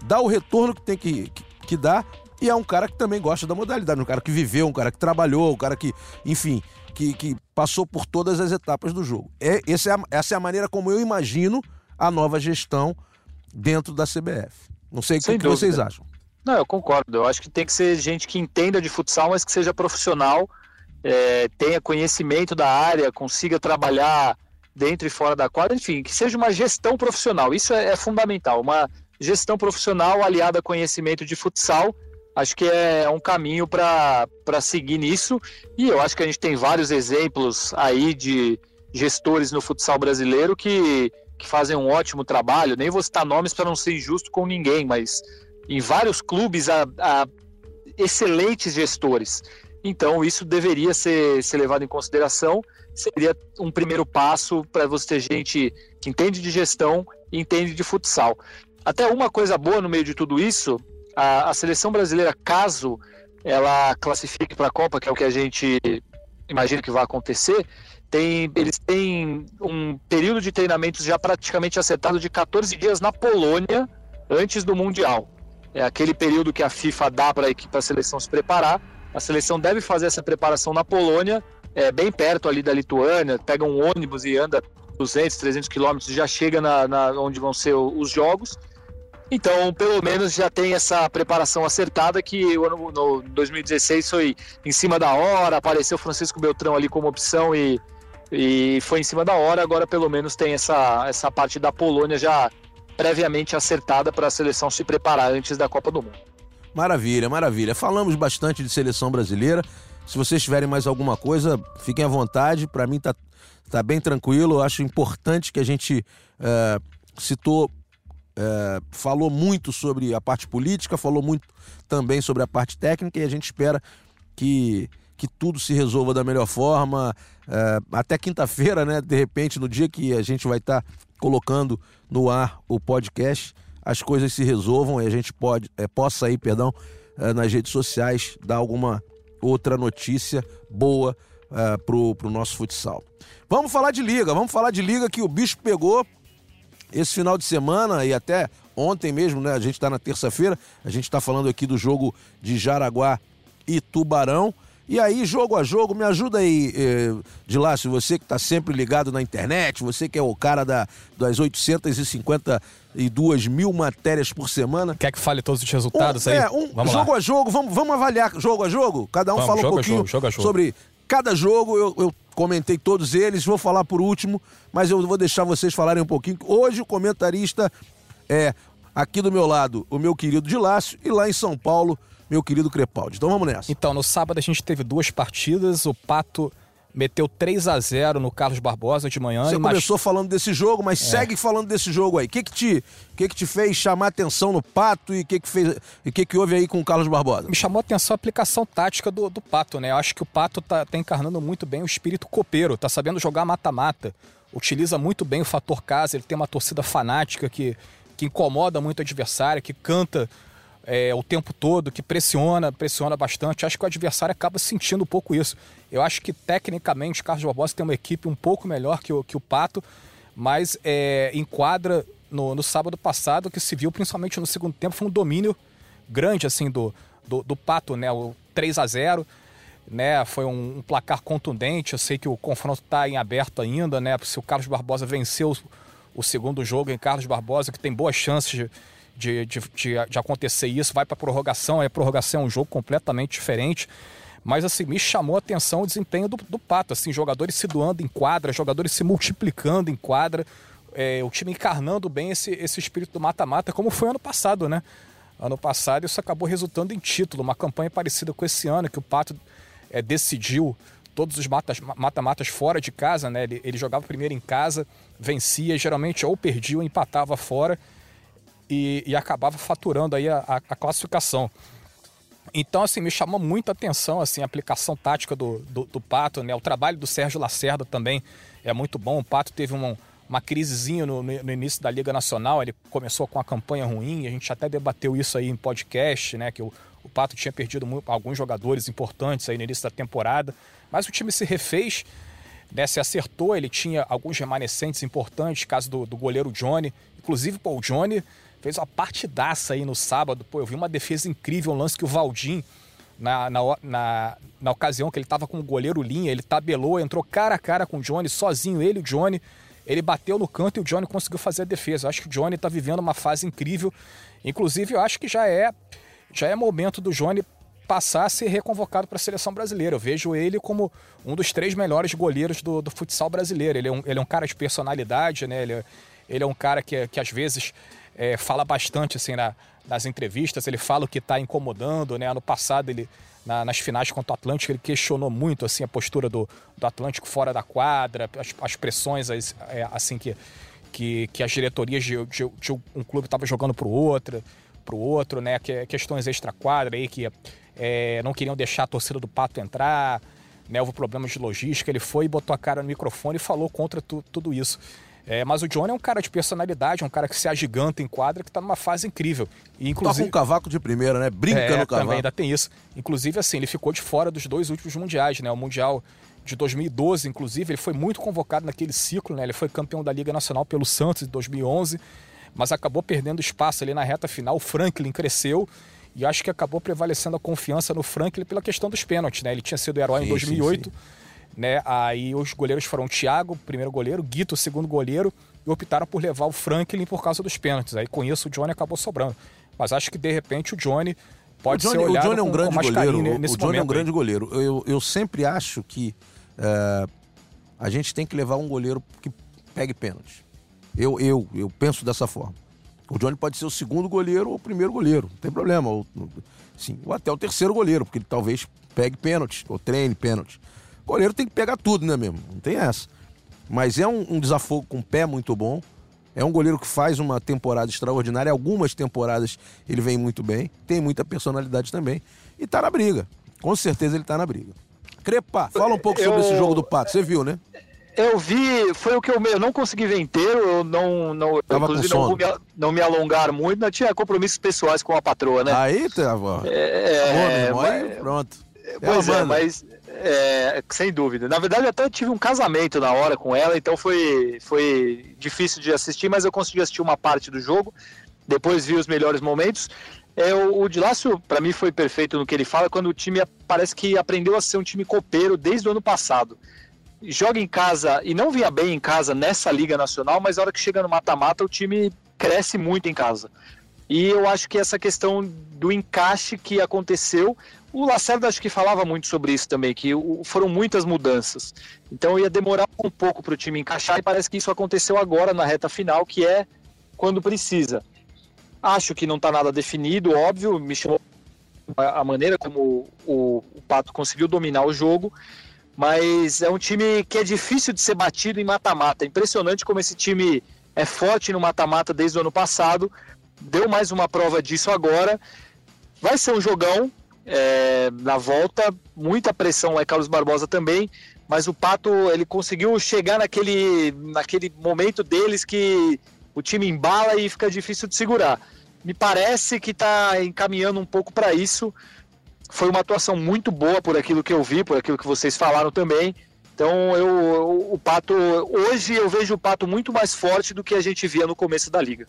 dá o retorno que tem que, que, que dar e é um cara que também gosta da modalidade, um cara que viveu, um cara que trabalhou, um cara que, enfim, que, que passou por todas as etapas do jogo. É, essa, é a, essa é a maneira como eu imagino a nova gestão dentro da CBF. Não sei o que, que vocês acham. Não, eu concordo. Eu acho que tem que ser gente que entenda de futsal, mas que seja profissional, é, tenha conhecimento da área, consiga trabalhar dentro e fora da quadra, enfim, que seja uma gestão profissional. Isso é, é fundamental. Uma gestão profissional aliada a conhecimento de futsal. Acho que é um caminho para seguir nisso. E eu acho que a gente tem vários exemplos aí de gestores no futsal brasileiro que que fazem um ótimo trabalho. Nem vou citar nomes para não ser injusto com ninguém, mas em vários clubes há, há excelentes gestores. Então, isso deveria ser, ser levado em consideração. Seria um primeiro passo para você ter gente que entende de gestão e entende de futsal. Até uma coisa boa no meio de tudo isso, a, a seleção brasileira, caso ela classifique para a Copa, que é o que a gente imagina que vai acontecer, tem, eles têm um período de treinamentos já praticamente acertado de 14 dias na Polônia antes do Mundial. É aquele período que a FIFA dá para a seleção se preparar. A seleção deve fazer essa preparação na Polônia, é, bem perto ali da Lituânia, pega um ônibus e anda 200, 300 quilômetros, já chega na, na, onde vão ser os jogos. Então, pelo menos já tem essa preparação acertada que no, no 2016 foi em cima da hora, apareceu Francisco Beltrão ali como opção e e foi em cima da hora, agora pelo menos tem essa, essa parte da Polônia já previamente acertada para a seleção se preparar antes da Copa do Mundo. Maravilha, maravilha. Falamos bastante de seleção brasileira. Se vocês tiverem mais alguma coisa, fiquem à vontade. Para mim tá, tá bem tranquilo. Eu acho importante que a gente é, citou, é, falou muito sobre a parte política, falou muito também sobre a parte técnica e a gente espera que que tudo se resolva da melhor forma. É, até quinta-feira, né? De repente, no dia que a gente vai estar tá colocando no ar o podcast, as coisas se resolvam e a gente pode, é, possa aí, perdão, é, nas redes sociais dar alguma outra notícia boa é, pro, pro nosso futsal. Vamos falar de liga, vamos falar de liga que o bicho pegou esse final de semana e até ontem mesmo, né? A gente está na terça-feira, a gente está falando aqui do jogo de Jaraguá e Tubarão. E aí, jogo a jogo, me ajuda aí, eh, de lá, se você que está sempre ligado na internet, você que é o cara da, das 852 mil matérias por semana. Quer que fale todos os resultados um, aí? É, um vamos jogo lá. a jogo, vamos, vamos avaliar jogo a jogo? Cada um vamos, fala um pouquinho jogo, jogo. sobre cada jogo. Eu, eu comentei todos eles, vou falar por último, mas eu vou deixar vocês falarem um pouquinho. Hoje o comentarista é aqui do meu lado o meu querido Dilácio e lá em São Paulo meu querido Crepaldi. Então vamos nessa. Então, no sábado a gente teve duas partidas. O Pato meteu 3 a 0 no Carlos Barbosa de manhã. Você começou falando desse jogo, mas é. segue falando desse jogo aí. O que que te, que que te fez chamar atenção no Pato e o que que fez, e que que houve aí com o Carlos Barbosa? Me chamou a atenção a aplicação tática do, do Pato, né? Eu acho que o Pato tá, tá encarnando muito bem o espírito copeiro, tá sabendo jogar mata-mata, utiliza muito bem o fator casa, ele tem uma torcida fanática que, que incomoda muito o adversário, que canta é, o tempo todo, que pressiona, pressiona bastante. Acho que o adversário acaba sentindo um pouco isso. Eu acho que tecnicamente o Carlos Barbosa tem uma equipe um pouco melhor que o, que o Pato, mas é, enquadra no, no, sábado passado, que se viu principalmente no segundo tempo, foi um domínio grande assim do, do, do Pato, né? O 3 a 0 né? Foi um, um placar contundente. Eu sei que o confronto está em aberto ainda, né? Se o Carlos Barbosa venceu o segundo jogo em Carlos Barbosa, que tem boas chances de, de, de, de, de acontecer isso, vai para prorrogação, aí a prorrogação é um jogo completamente diferente. Mas assim, me chamou a atenção o desempenho do, do Pato, assim, jogadores se doando em quadra, jogadores se multiplicando em quadra, é, o time encarnando bem esse, esse espírito do mata-mata, como foi ano passado, né? Ano passado isso acabou resultando em título, uma campanha parecida com esse ano, que o Pato é, decidiu todos os mata-matas fora de casa, né? Ele, ele, jogava primeiro em casa, vencia, geralmente ou perdia ou empatava fora e, e acabava faturando aí a, a, a, classificação. Então, assim, me chamou muita atenção assim, a aplicação tática do, do, do, Pato, né? O trabalho do Sérgio Lacerda também é muito bom. O Pato teve uma, uma crisezinha no, no, início da Liga Nacional, ele começou com uma campanha ruim, a gente até debateu isso aí em podcast, né? Que o, o Pato tinha perdido muito, alguns jogadores importantes aí no início da temporada. Mas o time se refez, né, se acertou, ele tinha alguns remanescentes importantes, caso do, do goleiro Johnny. Inclusive, pô, o Johnny fez uma partidaça aí no sábado. Pô, eu vi uma defesa incrível, um lance que o Valdim, na, na, na, na ocasião que ele estava com o goleiro Linha, ele tabelou, entrou cara a cara com o Johnny, sozinho, ele e o Johnny. Ele bateu no canto e o Johnny conseguiu fazer a defesa. Eu acho que o Johnny está vivendo uma fase incrível. Inclusive, eu acho que já é já é momento do Johnny passar a ser reconvocado para a seleção brasileira. Eu vejo ele como um dos três melhores goleiros do, do futsal brasileiro. Ele é, um, ele é um cara de personalidade, né? Ele é, ele é um cara que, que às vezes é, fala bastante assim na, nas entrevistas. Ele fala o que está incomodando, né? Ano passado ele na, nas finais contra o Atlântico ele questionou muito assim a postura do, do Atlântico fora da quadra, as, as pressões as, é, assim que, que, que as diretorias de, de, de um clube estavam jogando para o outro, para o outro, né? Que, questões extra quadra aí que é, não queriam deixar a torcida do Pato entrar, né, houve problemas de logística, ele foi e botou a cara no microfone e falou contra tu, tudo isso. É, mas o Johnny é um cara de personalidade, é um cara que se agiganta em quadra, que está numa fase incrível. E, inclusive, Toca um cavaco de primeira, né? Brinca é, no cavaco. Também, ainda tem isso. Inclusive, assim, ele ficou de fora dos dois últimos mundiais, né? O Mundial de 2012, inclusive, ele foi muito convocado naquele ciclo, né? Ele foi campeão da Liga Nacional pelo Santos em 2011, mas acabou perdendo espaço ali na reta final. O Franklin cresceu e acho que acabou prevalecendo a confiança no Franklin pela questão dos pênaltis, né? Ele tinha sido herói sim, em 2008, sim, sim. Né? Aí os goleiros foram o Thiago, primeiro goleiro, Guito, segundo goleiro, e optaram por levar o Franklin por causa dos pênaltis. Aí com isso o Johnny acabou sobrando. Mas acho que de repente o Johnny pode o Johnny, ser olhado o Johnny é um grande goleiro. Nesse o Johnny é um grande goleiro. Eu, eu sempre acho que uh, a gente tem que levar um goleiro que pegue pênalti. Eu, eu, eu penso dessa forma. O Johnny pode ser o segundo goleiro ou o primeiro goleiro, não tem problema. Ou, sim, ou até o terceiro goleiro, porque ele talvez pegue pênalti ou treine pênalti. O goleiro tem que pegar tudo, né mesmo? Não tem essa. Mas é um, um desafogo com pé muito bom. É um goleiro que faz uma temporada extraordinária. Algumas temporadas ele vem muito bem. Tem muita personalidade também. E tá na briga. Com certeza ele tá na briga. Crepa, fala um pouco sobre esse jogo do Pato. Você viu, né? Eu vi, foi o que eu, eu não consegui ver inteiro, eu não, não, Tava inclusive não, me, não me alongar muito, não tinha compromissos pessoais com a patroa, né? Aí, tava. É, é, Bom, mas, pronto. Pois é, mas é, sem dúvida. Na verdade, até tive um casamento na hora com ela, então foi, foi difícil de assistir, mas eu consegui assistir uma parte do jogo. Depois vi os melhores momentos. É, o, o Dilácio, para mim, foi perfeito no que ele fala, quando o time parece que aprendeu a ser um time copeiro desde o ano passado joga em casa e não vinha bem em casa nessa Liga Nacional, mas na hora que chega no mata-mata o time cresce muito em casa. E eu acho que essa questão do encaixe que aconteceu, o Lacerda acho que falava muito sobre isso também, que foram muitas mudanças. Então ia demorar um pouco para o time encaixar e parece que isso aconteceu agora na reta final, que é quando precisa. Acho que não está nada definido, óbvio, me chamou a maneira como o, o Pato conseguiu dominar o jogo, mas é um time que é difícil de ser batido em mata-mata. Impressionante como esse time é forte no mata-mata desde o ano passado. Deu mais uma prova disso agora. Vai ser um jogão é, na volta, muita pressão lá em Carlos Barbosa também. Mas o Pato ele conseguiu chegar naquele, naquele momento deles que o time embala e fica difícil de segurar. Me parece que está encaminhando um pouco para isso foi uma atuação muito boa por aquilo que eu vi, por aquilo que vocês falaram também. Então eu, o Pato hoje eu vejo o Pato muito mais forte do que a gente via no começo da liga.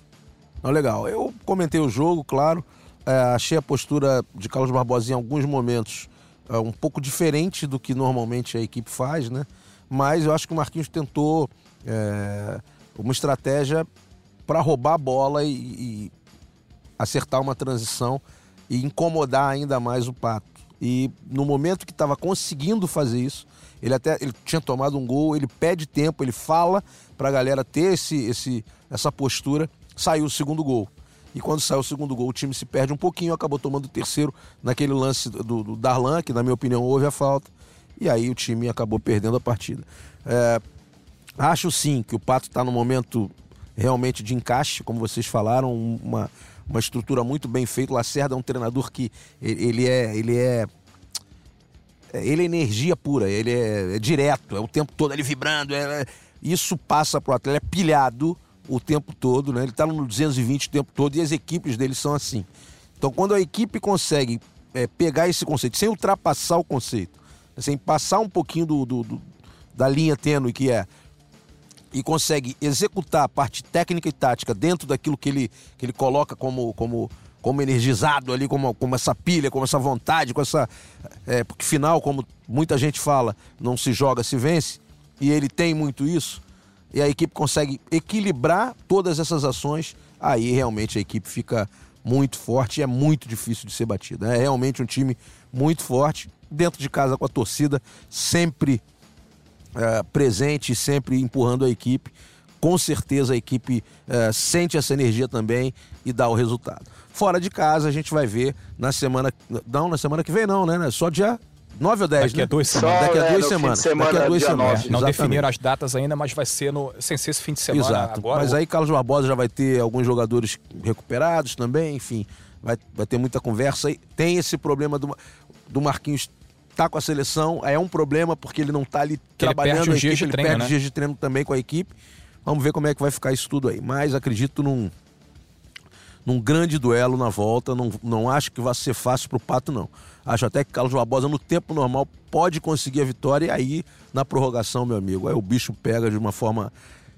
Oh, legal. Eu comentei o jogo, claro. É, achei a postura de Carlos Barbosa em alguns momentos é, um pouco diferente do que normalmente a equipe faz, né? Mas eu acho que o Marquinhos tentou é, uma estratégia para roubar a bola e, e acertar uma transição e incomodar ainda mais o Pato. E no momento que estava conseguindo fazer isso, ele até ele tinha tomado um gol, ele pede tempo, ele fala para a galera ter esse, esse, essa postura, saiu o segundo gol. E quando saiu o segundo gol, o time se perde um pouquinho, acabou tomando o terceiro naquele lance do, do Darlan, que na minha opinião houve a falta. E aí o time acabou perdendo a partida. É, acho sim que o Pato está no momento realmente de encaixe, como vocês falaram, uma, uma estrutura muito bem feita. O Lacerda é um treinador que ele é, ele é ele é energia pura, ele é, é direto, é o tempo todo ele vibrando. É, é isso passa para o atleta, ele é pilhado o tempo todo, né? Ele está no 220 o tempo todo e as equipes dele são assim. Então, quando a equipe consegue é, pegar esse conceito, sem ultrapassar o conceito, sem passar um pouquinho do, do, do, da linha tênue que é, e consegue executar a parte técnica e tática dentro daquilo que ele, que ele coloca como, como, como energizado ali, como, como essa pilha, como essa vontade, com essa. É, porque final, como muita gente fala, não se joga, se vence, e ele tem muito isso e a equipe consegue equilibrar todas essas ações, aí realmente a equipe fica muito forte e é muito difícil de ser batida. É realmente um time muito forte, dentro de casa com a torcida, sempre é, presente, sempre empurrando a equipe. Com certeza a equipe é, sente essa energia também e dá o resultado. Fora de casa, a gente vai ver na semana. Não, na semana que vem, não, né? Só dia 9 ou 10, Daqui né? a duas semanas. Daqui a é, duas no semanas. semana, Daqui a duas semanas. Não definiram as datas ainda, mas vai ser no, sem ser esse fim de semana Exato. agora. Mas aí Carlos Barbosa já vai ter alguns jogadores recuperados também, enfim. Vai, vai ter muita conversa. E tem esse problema do, do Marquinhos tá com a seleção, é um problema porque ele não tá ali Que ele trabalhando perde a os dias equipe, de ele treino, perde né? dias de treino também com a equipe. Vamos ver como é que vai ficar isso tudo aí. Mas acredito num, num grande duelo na volta. Não, não acho que vai ser fácil pro Pato, não. Acho até que Carlos Barbosa, no tempo normal, pode conseguir a vitória. E aí, na prorrogação, meu amigo, aí o bicho pega de uma forma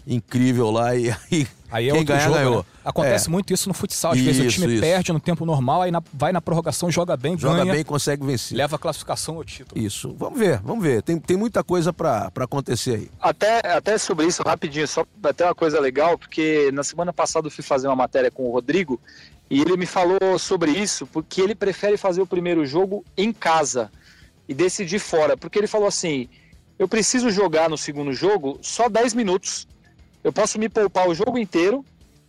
incrível lá e [LAUGHS] aí, Aí é quem outro ganhar jogo, ganhou. né? Acontece É. muito isso no futsal. Às vezes o Isso, time isso. perde no tempo normal, aí na- vai na prorrogação, joga bem, Joga ganha, bem, consegue vencer. leva a classificação ou título. Isso. Vamos ver, vamos ver. Tem, tem muita coisa pra pra acontecer aí. Até, até sobre isso, rapidinho, só até uma coisa legal, porque na semana passada eu fui fazer uma matéria com o Rodrigo e ele me falou sobre isso, porque ele prefere fazer o primeiro jogo em casa e decidir fora. Porque ele falou assim: eu preciso jogar no segundo jogo só 10 minutos. Eu posso me poupar o jogo inteiro.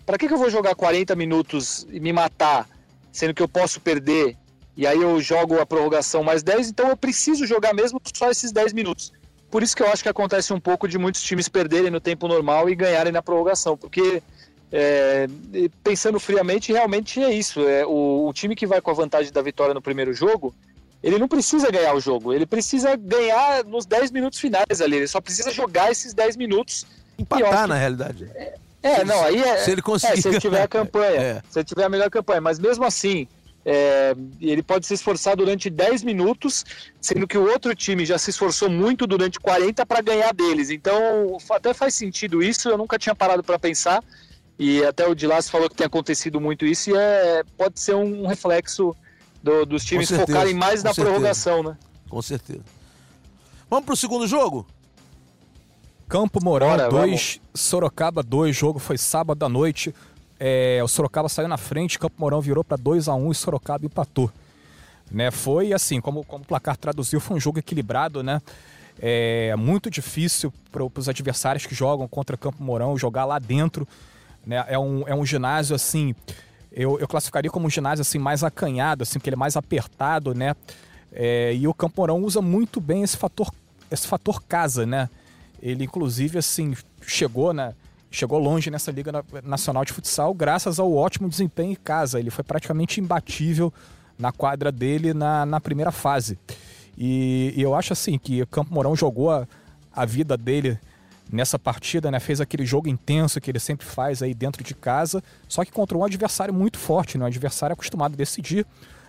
Para que, que eu vou jogar 40 minutos e me matar, sendo que eu posso perder? E aí eu jogo a prorrogação mais 10, então eu preciso jogar mesmo só esses 10 minutos. Por isso que eu acho que acontece um pouco de muitos times perderem no tempo normal e ganharem na prorrogação, porque é, pensando friamente, realmente é isso. É, o, o time que vai com a vantagem da vitória no primeiro jogo, ele não precisa ganhar o jogo, ele precisa ganhar nos 10 minutos finais ali, ele só precisa jogar esses 10 minutos. Empatar, na realidade. É, não, aí é. Se ele conseguir. É, se ele tiver a campanha, É. se ele tiver a melhor campanha, mas mesmo assim, é, ele pode se esforçar durante 10 minutos, sendo que o outro time já se esforçou muito durante 40 para ganhar deles. Então, até faz sentido isso, eu nunca tinha parado para pensar. E até o Dilas falou que tem acontecido muito isso, e é, pode ser um reflexo do- dos times certeza, focarem mais na certeza. prorrogação, né? Com certeza. Vamos pro segundo jogo? Campo Mourão Bora, 2, Sorocaba 2, jogo foi sábado à noite. É, o Sorocaba saiu na frente, Campo Mourão virou para 2 a 1 e Sorocaba empatou. Né, foi assim, como, como o placar traduziu, foi um jogo equilibrado, né? É muito difícil para os adversários que jogam contra Campo Mourão jogar lá dentro. Né? É, um, é um ginásio assim, eu, eu classificaria como um ginásio assim mais acanhado, assim, porque ele é mais apertado, né? É, e o Campo Mourão usa muito bem esse fator, esse fator casa, né? Ele inclusive assim chegou, né? Chegou longe nessa Liga Na- Nacional de Futsal graças ao ótimo desempenho em casa. Ele foi praticamente imbatível na quadra dele na, na primeira fase. E, e eu acho assim que Campo Mourão jogou a, a vida dele nessa partida, né? Fez aquele jogo intenso que ele sempre faz aí dentro de casa, só que contra um adversário muito forte, né? Um adversário acostumado a decidir,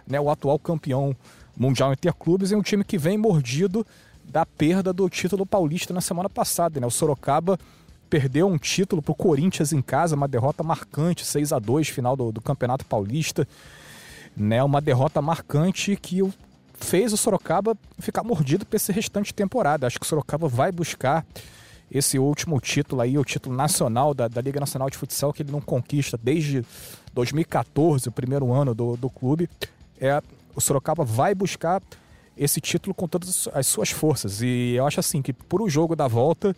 né? O atual campeão mundial interclubes e um time que vem mordido da perda do título paulista na semana passada, né? O Sorocaba perdeu um título pro Corinthians em casa, uma derrota marcante, 6 a 2 final do, do Campeonato Paulista, né? Uma derrota marcante que o- fez o Sorocaba ficar mordido para esse restante temporada. Acho que o Sorocaba vai buscar esse último título aí, o título nacional da, da Liga Nacional de Futsal, que ele não conquista desde 2014, o primeiro ano do, do clube. É, o Sorocaba vai buscar esse título com todas as suas forças. E eu acho assim que por o jogo da volta,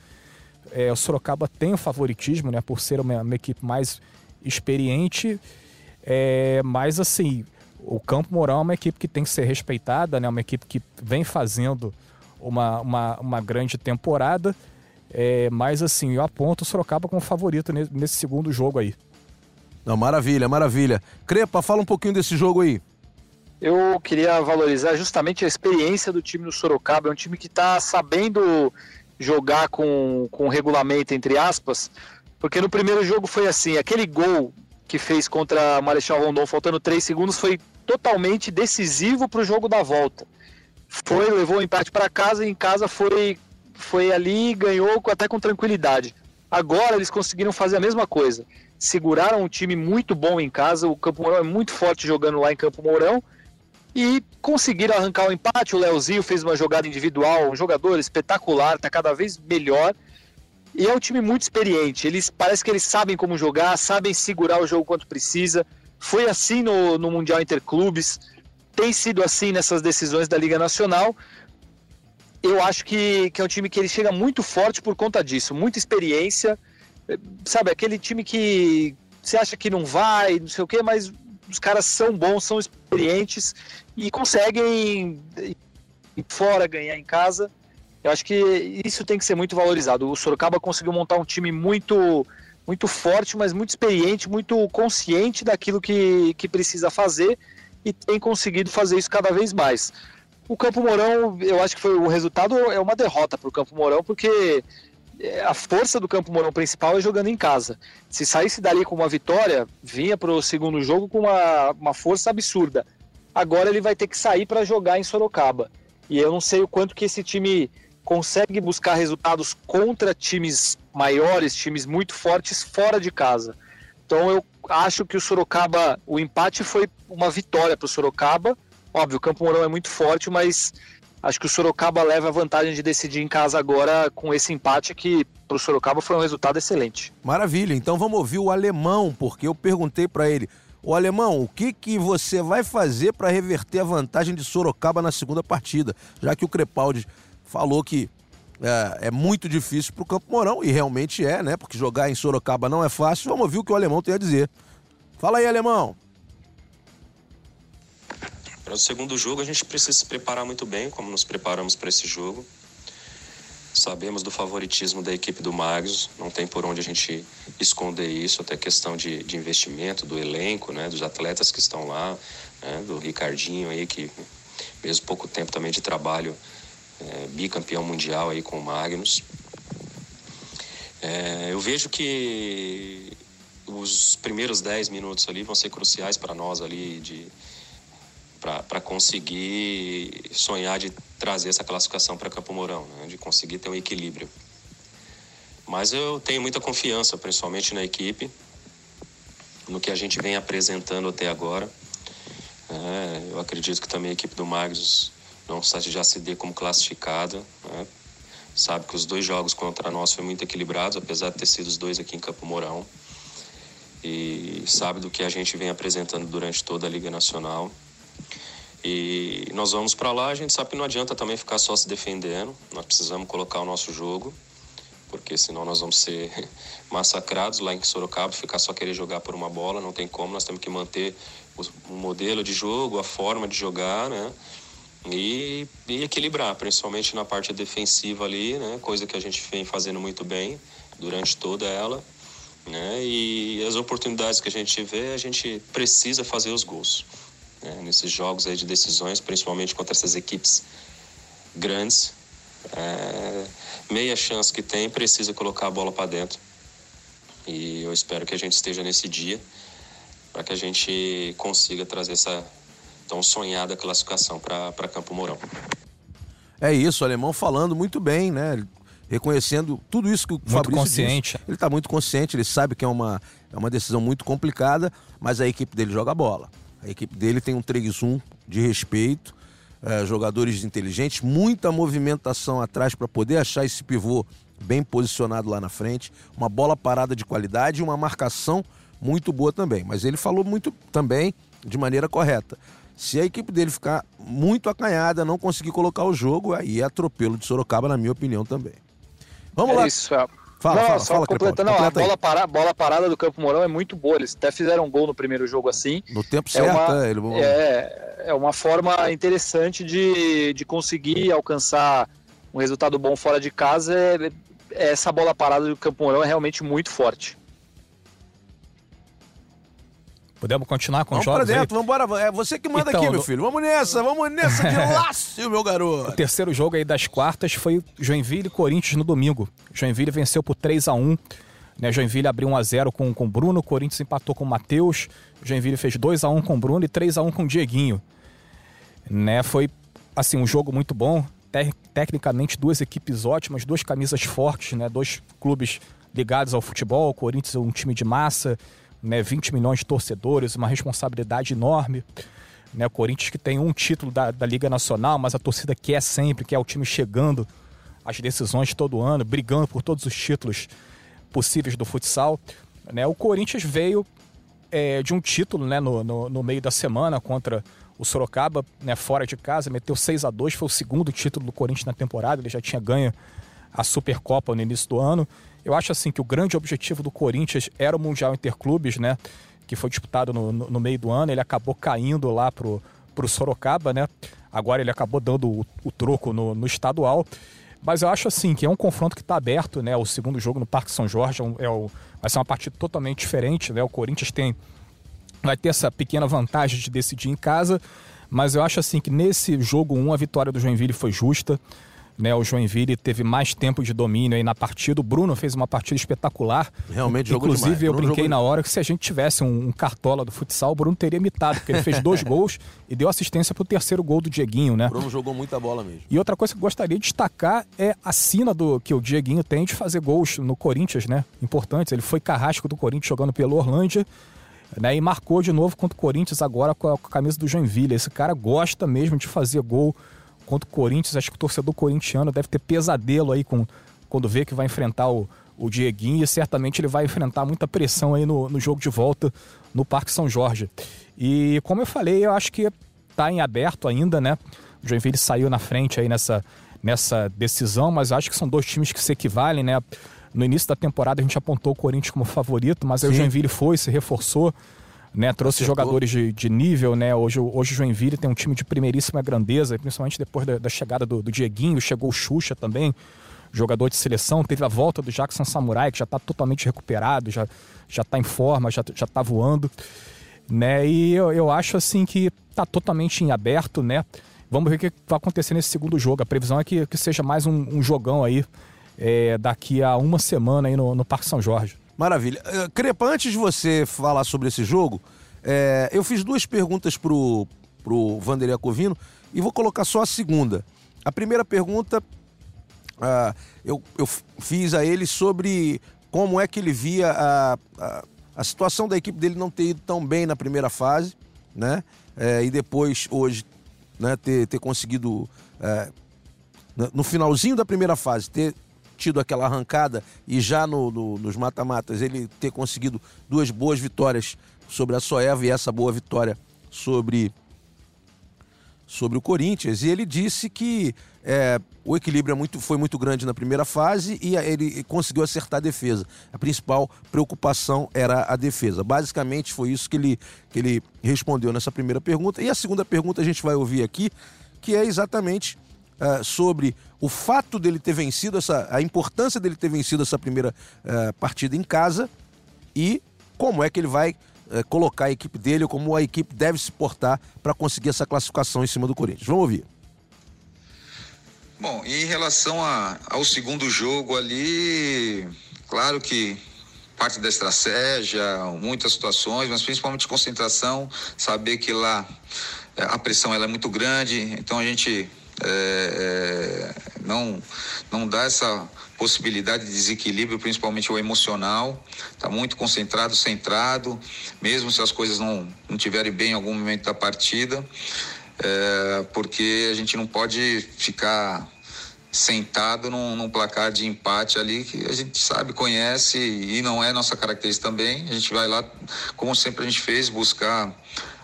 é, o Sorocaba tem o favoritismo, né? Por ser uma, uma equipe mais experiente. É, mas assim, o Campo Mourão é uma equipe que tem que ser respeitada, né? Uma equipe que vem fazendo uma, uma, uma grande temporada. É, mas assim, eu aponto o Sorocaba como favorito nesse, segundo jogo aí. Não, maravilha, maravilha. Crepa, fala um pouquinho desse jogo aí. Eu queria valorizar justamente a experiência do time do Sorocaba. É um time que está sabendo jogar com, com regulamento, entre aspas, porque no primeiro jogo foi assim: aquele gol que fez contra Marechal Rondon, faltando 3 segundos, foi totalmente decisivo para o jogo da volta. Foi, levou o empate para casa e em casa foi, foi ali ganhou até com tranquilidade. Agora eles conseguiram fazer a mesma coisa. Seguraram um time muito bom em casa, o Campo Mourão é muito forte jogando lá em Campo Mourão e conseguiram arrancar o empate. O Leozinho fez uma jogada individual, um jogador espetacular, está cada vez melhor. E é um time muito experiente. Eles parece que eles sabem como jogar, sabem segurar o jogo quanto precisa. Foi assim no, no Mundial Interclubes, tem sido assim nessas decisões da Liga Nacional. Eu acho que, que é um time que ele chega muito forte por conta disso, muita experiência. Sabe, aquele time que você acha que não vai, não sei o quê, mas os caras são bons, são experientes e conseguem fora, ganhar em casa. Eu acho que isso tem que ser muito valorizado. O Sorocaba conseguiu montar um time muito muito forte, mas muito experiente, muito consciente daquilo que, que precisa fazer e tem conseguido fazer isso cada vez mais. O Campo Mourão, eu acho que foi o resultado é uma derrota para o Campo Mourão, porque a força do Campo Mourão principal é jogando em casa. Se saísse dali com uma vitória, vinha para o segundo jogo com uma, uma força absurda. Agora ele vai ter que sair para jogar em Sorocaba. E eu não sei o quanto que esse time consegue buscar resultados contra times maiores, times muito fortes fora de casa. Então eu acho que o Sorocaba, o empate foi uma vitória para o Sorocaba. Óbvio, o Campo Mourão é muito forte, mas acho que o Sorocaba leva a vantagem de decidir em casa agora com esse empate que para o Sorocaba foi um resultado excelente. Maravilha. Então vamos ouvir o alemão, porque eu perguntei para ele. O alemão, o que, que você vai fazer para reverter a vantagem de Sorocaba na segunda partida? Já que o Crepaldi falou que é, é muito difícil para o Campo Mourão, e realmente é, né? Porque jogar em Sorocaba não é fácil. Vamos ouvir o que o alemão tem a dizer. Fala aí, alemão. Para o segundo jogo, a gente precisa se preparar muito bem, como nos preparamos para esse jogo. Sabemos do favoritismo da equipe do Magos, não tem por onde a gente esconder isso, até questão de, de investimento, do elenco, né, dos atletas que estão lá, né, do Ricardinho aí, que mesmo pouco tempo também de trabalho é, bicampeão mundial aí com o Magnus. É, eu vejo que os primeiros 10 minutos ali vão ser cruciais para nós ali de para conseguir sonhar de trazer essa classificação para Campo Mourão, né? de conseguir ter um equilíbrio. Mas eu tenho muita confiança, principalmente na equipe, no que a gente vem apresentando até agora. É, eu acredito que também a equipe do Magnus não já se dê como classificada. Né? Sabe que os dois jogos contra nós foram muito equilibrados, apesar de ter sido os dois aqui em Campo Mourão. E sabe do que a gente vem apresentando durante toda a Liga Nacional. E nós vamos para lá, a gente sabe que não adianta também ficar só se defendendo, nós precisamos colocar o nosso jogo, porque senão nós vamos ser [LAUGHS] massacrados lá em Sorocaba, ficar só querer jogar por uma bola, não tem como, nós temos que manter o modelo de jogo, a forma de jogar, né? e, e equilibrar, principalmente na parte defensiva ali, né? Coisa que a gente vem fazendo muito bem durante toda ela, né? E as oportunidades que a gente tiver, a gente precisa fazer os gols. Né? Nesses jogos aí de decisões, principalmente contra essas equipes grandes, é, meia chance que tem, precisa colocar a bola para dentro. E eu espero que a gente esteja nesse dia para que a gente consiga trazer essa tão sonhada classificação para Campo Mourão. É isso, o alemão falando muito bem, né? Reconhecendo tudo isso que o muito Fabrício consciente. Disse. Ele está muito consciente, ele sabe que é uma, é uma decisão muito complicada, mas a equipe dele joga bola. A equipe dele tem um 3-1 de respeito, é, jogadores inteligentes, muita movimentação atrás para poder achar esse pivô bem posicionado lá na frente, uma bola parada de qualidade e uma marcação muito boa também. Mas ele falou muito também de maneira correta. Se a equipe dele ficar muito acanhada, não conseguir colocar o jogo, aí é atropelo de Sorocaba, na minha opinião também. Vamos é lá. Isso, é. Fala, não, fala, só fala, completando, não, a completa aí. bola, para, bola parada do Campo Mourão é muito boa. Eles até fizeram um gol no primeiro jogo assim. No tempo É certo, uma, é, ele... é, é uma forma interessante de, de conseguir alcançar um resultado bom fora de casa. É, é essa bola parada do Campo Mourão é realmente muito forte. Podemos continuar com os Vamos pra jogos aí? dentro, vamos embora. É você que manda Então, aqui, meu filho. Vamos nessa, vamos nessa de [LAUGHS] laço, meu O garoto. terceiro jogo aí das quartas foi Joinville e Corinthians no domingo. Joinville venceu por 3 a 1 né? Joinville abriu 1 a 0 com o Bruno, Corinthians empatou com o Matheus. Joinville fez 2 a 1 com o Bruno e 3 a 1 com o Dieguinho. Né? Foi assim um jogo muito bom. Te- Tecnicamente duas equipes ótimas, duas camisas fortes, né? Dois clubes ligados ao futebol. O Corinthians é um time de massa, né? 20 milhões de torcedores, uma responsabilidade enorme. Né, o Corinthians que tem um título da, da Liga Nacional, mas a torcida quer sempre, que é o time chegando às decisões todo ano, brigando por todos os títulos possíveis do futsal. Né, o Corinthians veio é, de um título né, no, no, no meio da semana contra o Sorocaba, né, fora de casa, meteu 6 a 2 foi o segundo título do Corinthians na temporada, ele já tinha ganho a Supercopa no início do ano. Eu acho assim que o grande objetivo do Corinthians era o Mundial Interclubes, né? Que foi disputado no, no, no meio do ano. Ele acabou caindo lá pro, pro Sorocaba, né? Agora ele acabou dando o, o troco no, no estadual. Mas eu acho assim que é um confronto que está aberto, né? O segundo jogo no Parque São Jorge é, um- é o, vai ser uma partida totalmente diferente, né? O Corinthians tem vai ter essa pequena vantagem de decidir em casa, mas eu acho assim que nesse jogo 1 a vitória do Joinville foi justa. Né, o Joinville teve mais tempo de domínio aí na partida. O Bruno fez uma partida espetacular. Realmente jogou Inclusive, demais. eu Bruno brinquei jogou- na hora que se a gente tivesse um, um cartola do futsal, o Bruno teria imitado, porque ele fez dois [LAUGHS] gols e deu assistência pro terceiro gol do Dieguinho, né? O Bruno jogou muita bola mesmo. E outra coisa que eu gostaria de destacar é a sina do que o Dieguinho tem de fazer gols no Corinthians, né? Importantes. Ele foi carrasco do Corinthians jogando pelo Orlândia, né? E marcou de novo contra o Corinthians agora com a, com a camisa do Joinville. Esse cara gosta mesmo de fazer gol contra o Corinthians. Acho que o torcedor corintiano deve ter pesadelo aí com, quando vê que vai enfrentar o, o Dieguinho e certamente ele vai enfrentar muita pressão aí no, no jogo de volta no Parque São Jorge. E como eu falei, eu acho que tá em aberto ainda, né? O Joinville saiu na frente aí nessa, nessa decisão, mas eu acho que são dois times que se equivalem, né? No início da temporada a gente apontou o Corinthians como favorito, mas aí o. Joinville foi, se reforçou, né? Trouxe Acertou. jogadores de, de nível, né? Hoje, o- hoje o Joinville tem um time de primeiríssima grandeza, principalmente depois da, da chegada do, do Dieguinho, chegou o Xuxa também, jogador de seleção, teve a volta do Jackson Samurai, que já está totalmente recuperado, já, já tá em forma, já, já tá voando, né? E eu, eu acho assim que tá totalmente em aberto, né? Vamos ver o que vai acontecer nesse segundo jogo. A previsão é que, que seja mais um, um jogão aí é, daqui a uma semana aí no, no Parque São Jorge. Maravilha. Eh, Crepa, antes de você falar sobre esse jogo, eh, eu fiz duas perguntas pro, pro Vanderlei Acovino e vou colocar só a segunda. A primeira pergunta ah, eu, eu fiz a ele sobre como é que ele via a, a, a situação da equipe dele não ter ido tão bem na primeira fase, né? Eh, e depois, hoje, né, ter, ter conseguido, no- no finalzinho da primeira fase, ter tido aquela arrancada e já no- no- nos mata-matas ele ter conseguido duas boas vitórias sobre a Soeva e essa boa vitória sobre sobre o Corinthians e ele disse que é, o equilíbrio é muito, foi muito grande na primeira fase e ele conseguiu acertar a defesa. A principal preocupação era a defesa. Basicamente foi isso que ele, que ele respondeu nessa primeira pergunta. E a segunda pergunta a gente vai ouvir aqui, que é exatamente ah, sobre o fato dele ter vencido essa, a importância dele ter vencido essa primeira ah, partida em casa e como é que ele vai eh, colocar a equipe dele, ou como a equipe deve se portar para conseguir essa classificação em cima do Corinthians. Vamos ouvir. Bom, em relação a- ao segundo jogo ali, claro que parte da estratégia, muitas situações, mas principalmente concentração, saber que lá eh, a pressão ela é muito grande, então a gente eh, eh, não, não dá essa possibilidade de desequilíbrio, principalmente o emocional, está muito concentrado, centrado, mesmo se as coisas não, não tiverem bem em algum momento da partida, é, porque a gente não pode ficar sentado num, num, placar de empate ali que a gente sabe, conhece e não é nossa característica também. A gente vai lá, como sempre a gente fez, buscar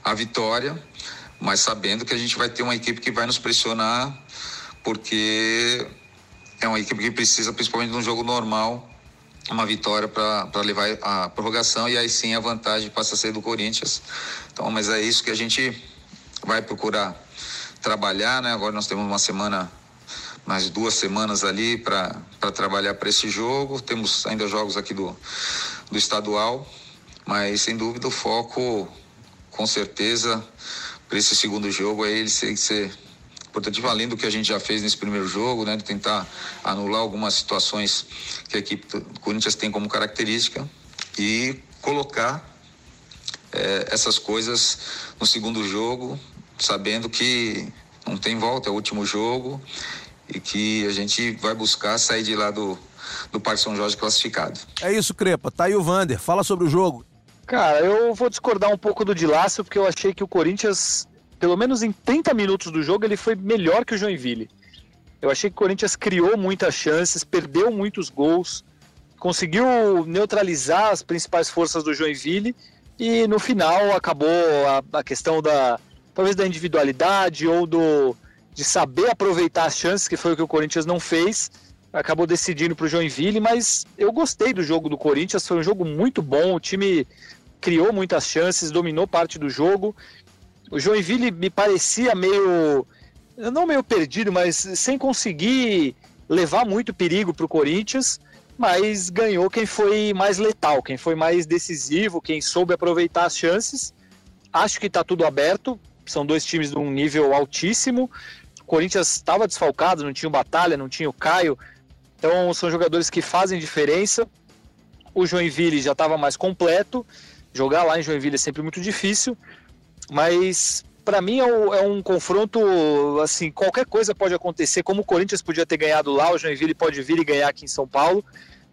a vitória, mas sabendo que a gente vai ter uma equipe que vai nos pressionar, porque é uma equipe que precisa, principalmente num jogo normal, uma vitória para levar a prorrogação e aí sim a vantagem passa a ser do Corinthians. Então, mas é isso que a gente vai procurar trabalhar, né? Agora nós temos uma semana mais duas semanas ali para trabalhar para esse jogo. Temos ainda jogos aqui do, do estadual, mas sem dúvida o foco, com certeza, para esse segundo jogo é ele ser, ser portanto, além do que a gente já fez nesse primeiro jogo, né, de tentar anular algumas situações que a equipe do Corinthians tem como característica e colocar é, essas coisas no segundo jogo, sabendo que não tem volta, é o último jogo e que a gente vai buscar sair de lá do, do Parque São Jorge classificado. É isso, Crepa. Tá aí o Vander. Fala sobre o jogo. Cara, eu vou discordar um pouco do Dilácio, porque eu achei que o Corinthians, pelo menos em 30 minutos do jogo, ele foi melhor que o Joinville. Eu achei que o Corinthians criou muitas chances, perdeu muitos gols, conseguiu neutralizar as principais forças do Joinville e no final acabou a, a questão da talvez da individualidade ou do de saber aproveitar as chances, que foi o que o Corinthians não fez. Acabou decidindo para o Joinville, mas eu gostei do jogo do Corinthians, foi um jogo muito bom, o time criou muitas chances, dominou parte do jogo. O Joinville me parecia meio, não meio perdido, mas sem conseguir levar muito perigo para o Corinthians, mas ganhou quem foi mais letal, quem foi mais decisivo, quem soube aproveitar as chances. Acho que está tudo aberto, são dois times de um nível altíssimo. Corinthians estava desfalcado, não tinha o Batalha, não tinha o Caio. Então são jogadores que fazem diferença. O Joinville já estava mais completo. Jogar lá em Joinville é sempre muito difícil. Mas para mim é um, é um, confronto assim, qualquer coisa pode acontecer. Como o Corinthians podia ter ganhado lá, o Joinville pode vir e ganhar aqui em São Paulo.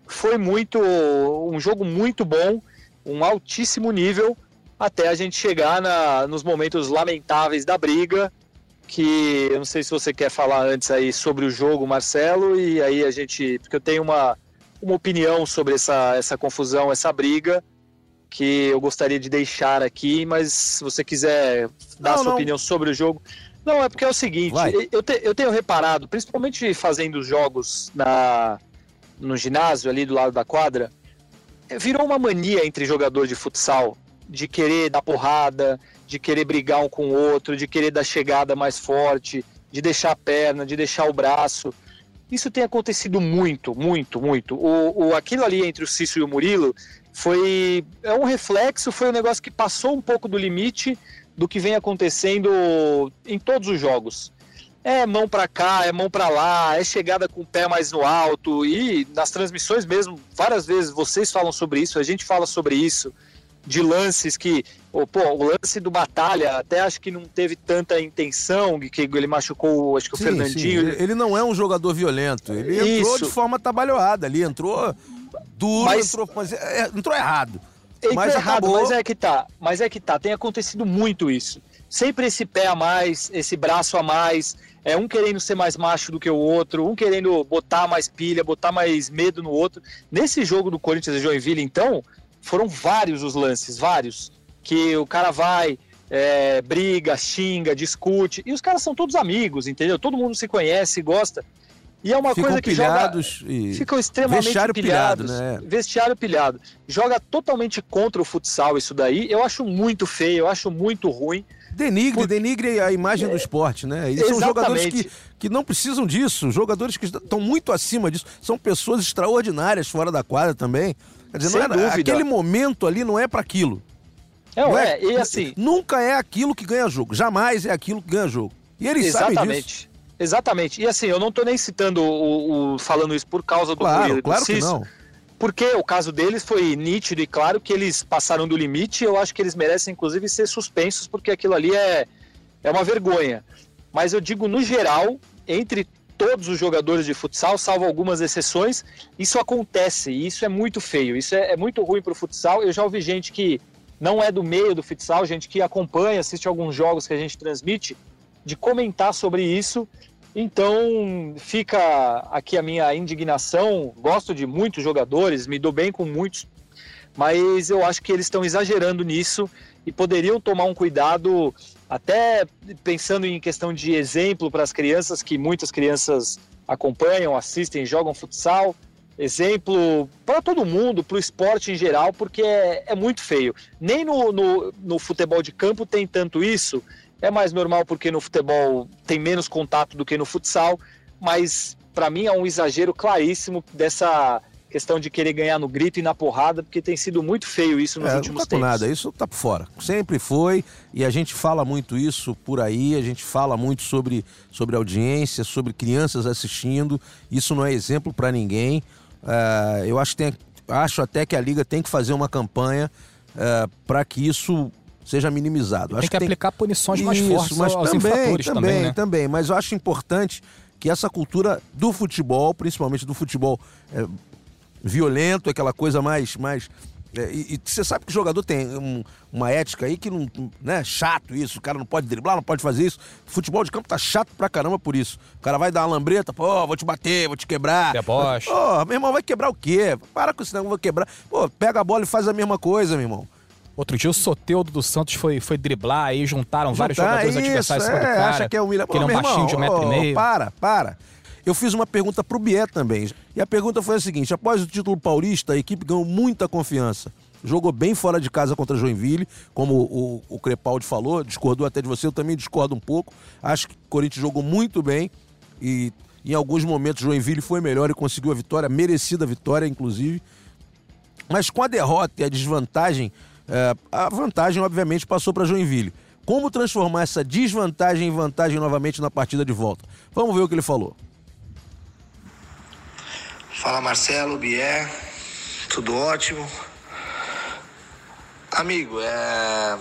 Foi muito um jogo muito bom, um altíssimo nível até a gente chegar na, nos momentos lamentáveis da briga que eu não sei se você quer falar antes aí sobre o jogo, Marcelo, e aí a gente, porque eu tenho uma, uma opinião sobre essa, essa confusão, essa briga, que eu gostaria de deixar aqui, mas se você quiser dar não, sua não. opinião sobre o jogo. Não, é porque é o seguinte, eu, te, eu tenho reparado, principalmente fazendo os jogos na, no ginásio ali do lado da quadra, virou uma mania entre jogador de futsal de querer dar porrada, de querer brigar um com o outro, de querer dar chegada mais forte, de deixar a perna, de deixar o braço. Isso tem acontecido muito, muito, muito. O, o, aquilo ali entre o Cício e o Murilo foi é um reflexo, foi um negócio que passou um pouco do limite do que vem acontecendo em todos os jogos. É mão para cá, é mão para lá, é chegada com o pé mais no alto e nas transmissões mesmo, várias vezes vocês falam sobre isso, a gente fala sobre isso de lances que, oh, pô, o lance do Batalha, até acho que não teve tanta intenção, que ele machucou, acho que o sim, Fernandinho. Sim. Ele não é um jogador violento, ele Isso. entrou de forma trabalhada ali, entrou duro, mas, entrou, mas é, entrou errado. Entrou mas errado, acabou... mas é que tá, mas é que tá, tem acontecido muito isso. Sempre esse pé a mais, esse braço a mais, é um querendo ser mais macho do que o outro, um querendo botar mais pilha, botar mais medo no outro. Nesse jogo do Corinthians e Joinville, então, foram vários os lances, vários, que o cara vai, é, briga, xinga, discute, e os caras são todos amigos, entendeu? Todo mundo se conhece, gosta. E é uma ficam coisa que joga. E... Ficam extremamente vestiário pilhados. Pilhado, né? Vestiário pilhado. Joga totalmente contra o futsal isso daí. Eu acho muito feio, eu acho muito ruim. Denigre, Por... denigre a imagem é... do esporte, né? E são jogadores que, que não precisam disso, jogadores que estão muito acima disso. São pessoas extraordinárias fora da quadra também. Quer dizer, Sem não é, aquele momento ali não é para aquilo. É, não é, é, e assim. Nunca é aquilo que ganha jogo. Jamais é aquilo que ganha jogo. E eles Exatamente. sabem disso. Exatamente. E assim, eu não tô nem citando o, o falando isso por causa do Claro, Murilo, claro que não. Porque o caso deles foi nítido e claro que eles passaram do limite. Eu acho que eles merecem, inclusive, ser suspensos, porque aquilo ali é, é uma vergonha. Mas eu digo, no geral, entre todos os jogadores de futsal, salvo algumas exceções, isso acontece e isso é muito feio, isso é, é muito ruim para o futsal. Eu já ouvi gente que não é do meio do futsal, gente que acompanha, assiste alguns jogos que a gente transmite, de comentar sobre isso Então fica aqui a minha indignação. Gosto de muitos jogadores, me dou bem com muitos, mas eu acho que eles estão exagerando nisso e poderiam tomar um cuidado, até pensando em questão de exemplo para as crianças, que muitas crianças acompanham, assistem, jogam futsal. Exemplo para todo mundo, para o esporte em geral, porque é, é muito feio. Nem no, no, no futebol de campo tem tanto isso, é mais normal porque no futebol tem menos contato do que no futsal, mas para mim é um exagero claríssimo dessa questão de querer ganhar no grito e na porrada, porque tem sido muito feio isso nos é, últimos não tá tempos. nada, isso tá por fora. Sempre foi e a gente fala muito isso por aí, a gente fala muito sobre, sobre audiência, sobre crianças assistindo. Isso não é exemplo para ninguém. Uh, eu acho, tem, acho até que a liga tem que fazer uma campanha uh, para que isso seja minimizado. Tem acho que, que aplicar tem... punições mais Isso, fortes mas aos também, infratores também, também, né? também. Mas eu acho importante que essa cultura do futebol, principalmente do futebol é, violento, aquela coisa mais. mais é, e, e, você sabe que o jogador tem um, uma ética aí que não. né, chato isso, o cara não pode driblar, não pode fazer isso. Futebol de campo tá chato pra caramba por isso. O cara vai dar uma lambreta, pô, vou te bater, vou te quebrar. Deboche. Pô, meu irmão, vai quebrar o quê? Para com isso, não, vou quebrar. Pô, pega a bola e faz a mesma coisa, meu irmão. Outro dia o Soteudo dos Santos foi, foi driblar aí juntaram Juntar, vários jogadores isso, adversários é, cara. acha que é o William. Que ele é um baixinho irmão, de um metro oh, e meio. Para, para. Eu fiz uma pergunta pro Bié também. E a pergunta foi a seguinte: após o título paulista, a equipe ganhou muita confiança. Jogou bem fora de casa contra Joinville, como o, o Crepaldi falou, discordou até de você, eu também discordo um pouco. Acho que o Corinthians jogou muito bem e em alguns momentos Joinville foi melhor e conseguiu a vitória, merecida vitória, inclusive. Mas com a derrota e a desvantagem, é, a vantagem, obviamente, passou para Joinville. Como transformar essa desvantagem em vantagem novamente na partida de volta? Vamos ver o que ele falou. Fala Marcelo, Bier, tudo ótimo. Amigo, é...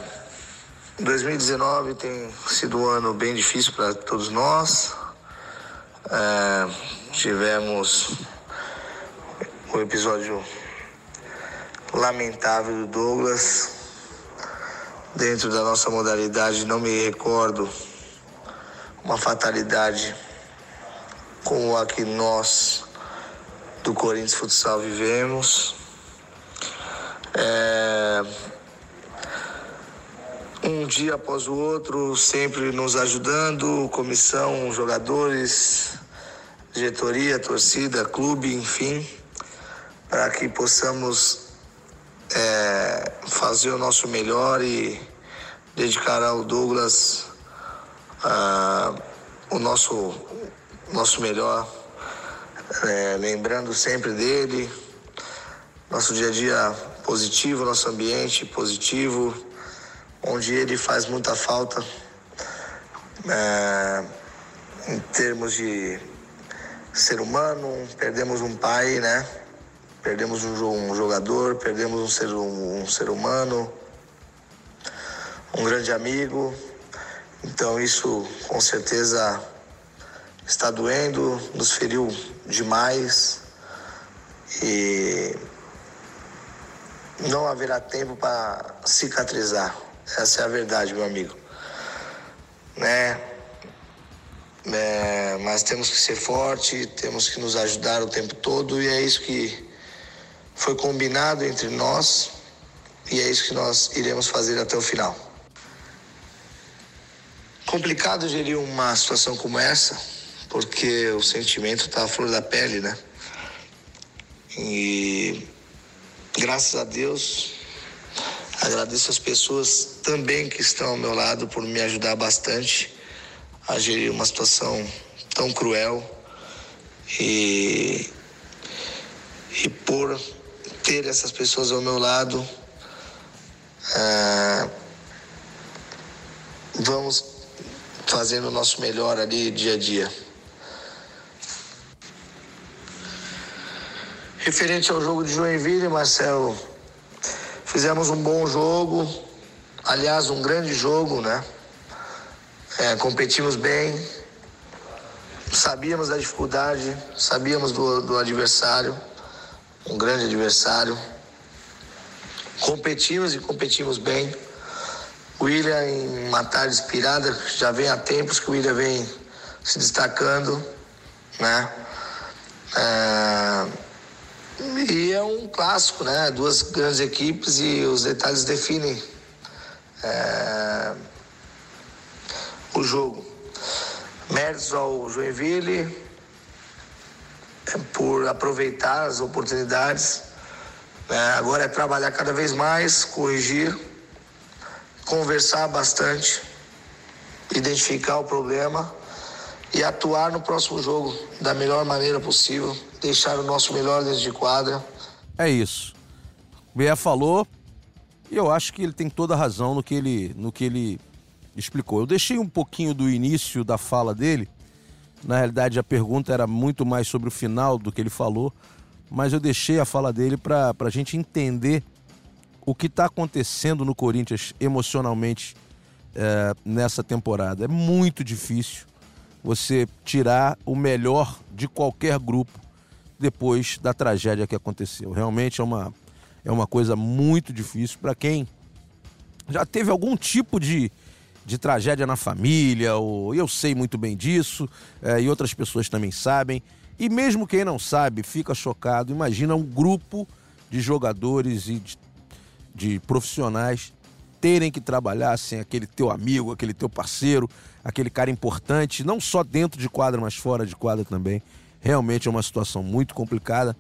2019 tem sido um ano bem difícil para todos nós. É... Tivemos o episódio lamentável do Douglas. Dentro da nossa modalidade, não me recordo uma fatalidade como a que nós do Corinthians Futsal vivemos. É... Um dia após o outro, sempre nos ajudando, comissão, jogadores, diretoria, torcida, clube, enfim, para que possamos é, fazer o nosso melhor e dedicar ao Douglas uh, o nosso, nosso melhor, é, lembrando sempre dele, nosso dia a dia positivo, nosso ambiente positivo, onde ele faz muita falta é, em termos de ser humano, perdemos um pai, né? Perdemos um, jogador, perdemos um ser, um, ser humano, um grande amigo. Então isso com certeza está doendo, nos feriu demais e não haverá tempo para cicatrizar. Essa é a verdade, meu amigo. Né? É, mas temos que ser forte, temos que nos ajudar o tempo todo e é isso que foi combinado entre nós e é isso que nós iremos fazer até o final. Complicado gerir uma situação como essa, porque o sentimento está à flor da pele, né? E graças a Deus, agradeço as pessoas também que estão ao meu lado por me ajudar bastante a gerir uma situação tão cruel e, e por ter essas pessoas ao meu lado, é, vamos fazendo o nosso melhor ali dia a dia. Referente ao jogo de Joinville, Marcelo, fizemos um bom jogo, aliás, um grande jogo, né? É, competimos bem, sabíamos da dificuldade, sabíamos do, do adversário um grande adversário. Competimos e competimos bem. O William, em uma tarde inspirada, já vem há tempos que o William vem se destacando, né? É, e é um clássico, né? Duas grandes equipes e os detalhes definem é, o jogo. Méritos ao Joinville por aproveitar as oportunidades. É, agora é trabalhar cada vez mais, corrigir, conversar bastante, identificar o problema e atuar no próximo jogo da melhor maneira possível, deixar o nosso melhor dentro de quadra. É isso. O Bier falou e eu acho que ele tem toda a razão no que ele, no que ele explicou. Eu deixei um pouquinho do início da fala dele. Na realidade, a pergunta era muito mais sobre o final do que ele falou, mas eu deixei a fala dele para a gente entender o que está acontecendo no Corinthians emocionalmente é, nessa temporada. É muito difícil você tirar o melhor de qualquer grupo depois da tragédia que aconteceu. Realmente é uma, é uma coisa muito difícil para quem já teve algum tipo de, de tragédia na família, ou eu sei muito bem disso, é, e outras pessoas também sabem. E mesmo quem não sabe fica chocado. Imagina um grupo de jogadores e de, de profissionais terem que trabalhar sem aquele teu amigo, aquele teu parceiro, aquele cara importante, não só dentro de quadra, mas fora de quadra também. Realmente é uma situação muito complicada.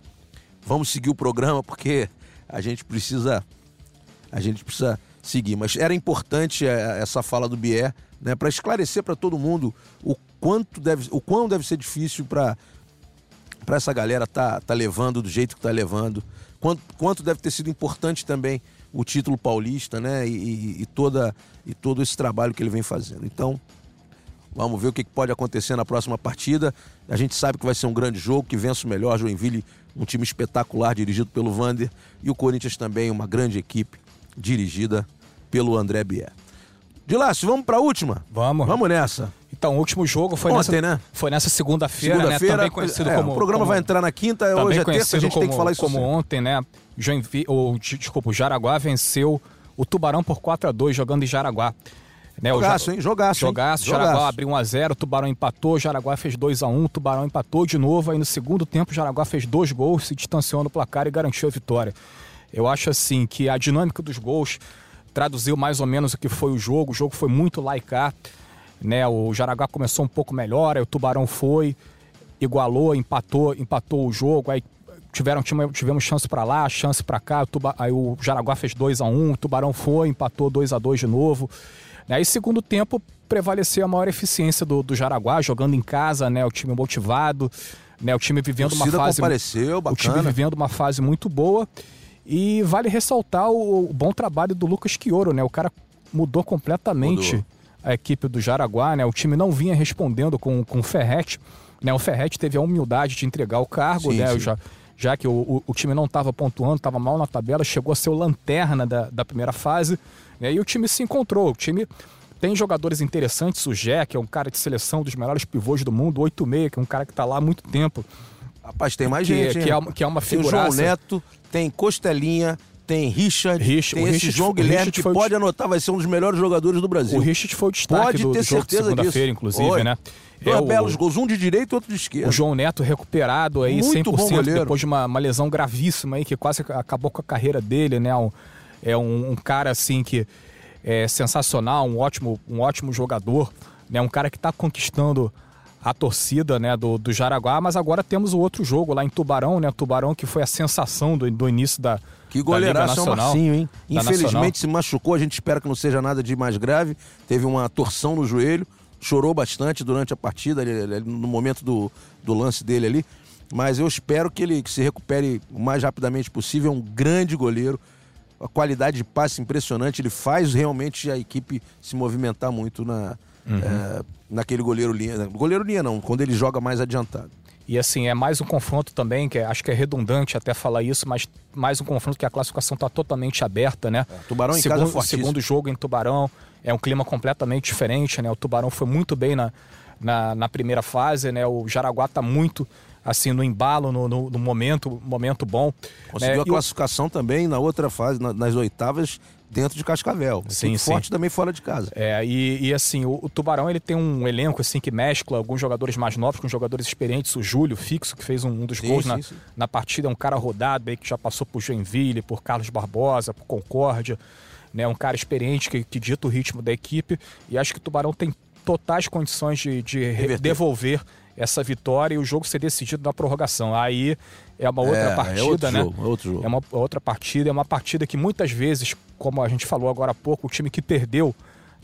Vamos seguir o programa porque a gente precisa a gente precisa seguir, mas era importante é, essa fala do Bier, né, para esclarecer para todo mundo o quanto deve, o quão deve ser difícil para para essa galera tá, tá levando do jeito que tá levando, quanto, quanto deve ter sido importante também o título paulista, né? E, e, toda, e todo esse trabalho que ele vem fazendo. Então, vamos ver o que pode acontecer na próxima partida. A gente sabe que vai ser um grande jogo, que vence o melhor. Joinville, um time espetacular dirigido pelo Vander. E o Corinthians também, uma grande equipe dirigida pelo André Bier. De Lácio, vamos para a última? Vamos. Vamos nessa. Então, o último jogo foi Ontem, nessa, né? Foi nessa segunda-feira, segunda né? Também conhecido é, como. O programa como, vai entrar na quinta, hoje é terça, a gente como, tem que falar isso como assim. ontem, né? Joinville, ou, desculpa, o Jaraguá venceu o Tubarão por 4 a 2 jogando em Jaraguá. Né, jogaço, hein? Jogaço. Jogaço, hein? Jaraguá jogaço. abriu 1x0, o Tubarão empatou, o Jaraguá fez 2x1, o Tubarão empatou de novo, aí no segundo tempo o Jaraguá fez dois gols, se distanciou no placar e garantiu a vitória. Eu acho assim que a dinâmica dos gols traduziu mais ou menos o que foi o jogo, o jogo foi muito laicar, né? O Jaraguá começou um pouco melhor, aí o Tubarão foi, igualou, empatou, empatou o jogo, aí tiveram, tivemos chance para lá, chance para cá, o Tuba, aí o Jaraguá fez 2 a 1 um, o Tubarão foi, empatou 2 a 2 de novo. Aí, segundo tempo, prevaleceu a maior eficiência do, do Jaraguá, jogando em casa, né? O time motivado, né? O time vivendo uma fase. Compareceu, bacana. O time vivendo uma fase muito boa. E vale ressaltar o, o bom trabalho do Lucas Quioro, né? O cara mudou completamente Mudou. a equipe do Jaraguá, né? O time não vinha respondendo com, com o Ferret. Né? O Ferret teve a humildade de entregar o cargo, Sim, né? sim. Já, já que o, o, o time não estava pontuando, estava mal na tabela, chegou a ser o lanterna da, da primeira fase. Né? E o time se encontrou. O time tem jogadores interessantes, o Jé, que é um cara de seleção dos melhores pivôs do mundo, o 86, que é um cara que está lá há muito tempo. Rapaz, tem mais Que- gente, que é que é uma Tem o figuraça. João Neto, tem Costelinha, tem Richard, Rich- tem o esse Richard João o Guilherme Richard que o pode des- anotar, vai ser um dos melhores jogadores do Brasil. O Richard foi o destaque Pode do, ter do jogo de certeza segunda-feira, disso. inclusive, Foi. né? É o- belos gols, um de direita e outro de esquerda. O João Neto recuperado aí Muito bom 100% goleiro. depois de uma, uma lesão gravíssima aí que quase acabou com a carreira dele, né? Um- é um, um cara assim que é sensacional, um ótimo, um ótimo jogador, né? Um cara que está conquistando a torcida, né, do, do Jaraguá, mas agora temos o outro jogo lá em Tubarão, né? Tubarão que foi a sensação do, do início da Que goleiraço Liga o Nacional, Marcinho, hein? Nacional. Infelizmente se machucou, a gente espera que não seja nada de mais grave. Teve uma torção no joelho, chorou bastante durante a partida, no momento do, do lance dele ali. Mas eu espero que ele que se recupere o mais rapidamente possível. É um grande goleiro, a qualidade de passe impressionante. Ele faz realmente a equipe se movimentar muito na, Uhum. é, naquele goleiro linha. Goleiro linha não, quando ele joga mais adiantado. E assim, é mais um confronto também, que é- acho que é redundante até falar isso, mas mais um confronto que a classificação está totalmente aberta, né? Tubarão em segundo, casa é fortíssimo. segundo jogo em Tubarão, é um clima completamente diferente, né? O Tubarão foi muito bem na, na, na primeira fase, né? O Jaraguá está muito assim, no embalo, no, no, no momento, momento bom. Conseguiu né? a classificação também na outra fase, na, nas oitavas, dentro de Cascavel. Sim, sim. forte também fora de casa. É, e, e assim, o, o, Tubarão ele tem um elenco assim que mescla alguns jogadores mais novos com jogadores experientes. O Júlio Fixo, que fez um, um dos sim, gols sim, na, sim. na partida, é um cara rodado aí que já passou por Joinville, por Carlos Barbosa, por Concórdia. Né, um cara experiente que, que dita o ritmo da equipe. E acho que o Tubarão tem totais condições de, de devolver essa vitória e o jogo ser decidido na prorrogação. Aí é uma outra é, partida, é né? Jogo, é outro jogo. É uma outra partida, é uma partida que muitas vezes, como a gente falou agora há pouco, o time que perdeu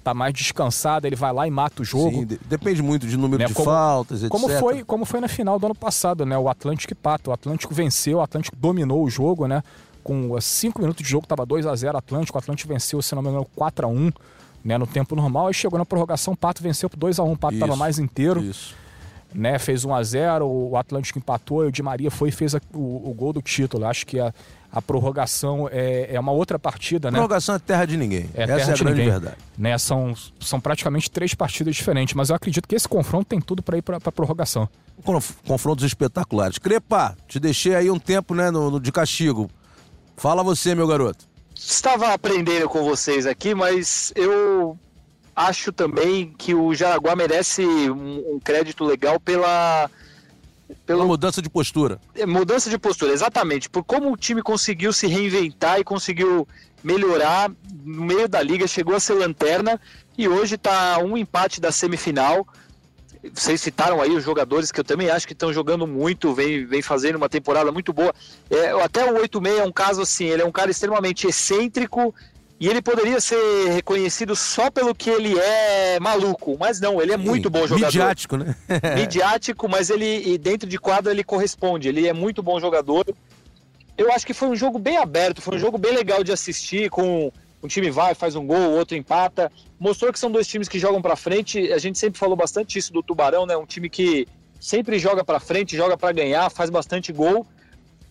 tá mais descansado, ele vai lá e mata o jogo. Sim, depende muito de número né? de como, faltas, etc. Como foi, como foi na final do ano passado, né? O Atlântico pata. O Atlântico venceu, o Atlântico dominou o jogo, né? Com 5 minutos de jogo, tava 2 a 0 Atlântico. O Atlântico venceu, se não me engano, 4 a 1 né? No tempo normal. Aí chegou na prorrogação, o Pato venceu por 2 a 1 O Pato isso, tava mais inteiro. Isso né, fez 1 a 0 o Atlântico empatou e o Di Maria foi e fez a, o, o, gol do título. Acho que a, a prorrogação é, é uma outra partida, né? Prorrogação é terra de ninguém. É Essa terra é a grande ninguém, verdade. Né? São, são praticamente três partidas diferentes, mas eu acredito que esse confronto tem tudo para ir para a prorrogação. Confrontos espetaculares. Crepa, te deixei aí um tempo né, no, no, de castigo. Fala você, meu garoto. Estava aprendendo com vocês aqui, mas eu acho também que o Jaraguá merece um, um crédito legal pela pela mudança de postura. É, mudança de postura, exatamente. Por como o time conseguiu se reinventar e conseguiu melhorar no meio da liga, chegou a ser lanterna e hoje está um empate da semifinal. Vocês citaram aí os jogadores que eu também acho que estão jogando muito, vem, vem fazendo uma temporada muito boa. É, até o 86 é um caso assim, ele é um cara extremamente excêntrico, e ele poderia ser reconhecido só pelo que ele é maluco, mas não, ele é muito bom jogador. Midiático, né? [LAUGHS] [LAUGHS] Midiático, mas ele dentro de quadra ele corresponde, ele é muito bom jogador. Eu acho que foi um jogo bem aberto, foi um jogo bem legal de assistir, com um time vai, faz um gol, o outro empata. Mostrou que são dois times que jogam para frente. A gente sempre falou bastante isso do Tubarão, né? Um time que sempre joga para frente, joga para ganhar, faz bastante gol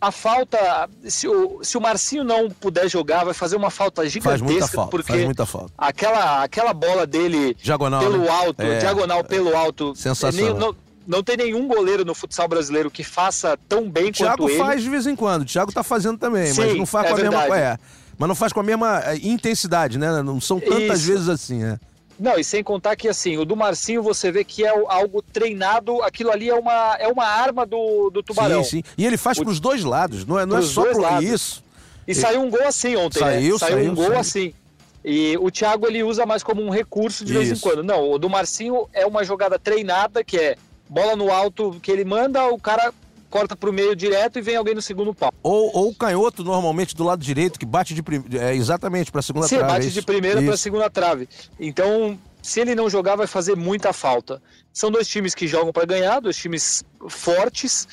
a falta, se o, se o Marcinho não puder jogar, vai fazer uma falta gigantesca. Faz muita falta, porque faz muita falta. Aquela, aquela bola dele diagonal, pelo né? alto, é, diagonal pelo alto. Sensacional. não, não tem nenhum goleiro no futsal brasileiro que faça tão bem Thiago quanto ele. Thiago faz de vez em quando, o Thiago tá fazendo também, Sim, mas não faz é com a verdade. mesma. É, mas não faz com a mesma é, intensidade, né? Não são tantas Isso. vezes assim, né? Não, e sem contar que assim, o do Marcinho você vê que é algo treinado, aquilo ali é uma, é uma arma do, do Tubarão. Sim, sim. E ele faz O- pros dois lados, não é, não é só por lados. isso. E saiu um gol assim ontem, Saiu, né? Saiu, saiu, um gol saiu. assim. E o Thiago ele usa mais como um recurso de vez em Isso. quando. Não, o do Marcinho é uma jogada treinada, que é bola no alto que ele manda, o cara corta pro meio direto e vem alguém no segundo pau. Ou, ou o canhoto, normalmente, do lado direito, que bate de prim... é, exatamente pra segunda Sim, trave. é bate isso. de primeira para Isso. segunda trave. Então, se ele não jogar, vai fazer muita falta. São dois times que jogam para ganhar, dois times fortes.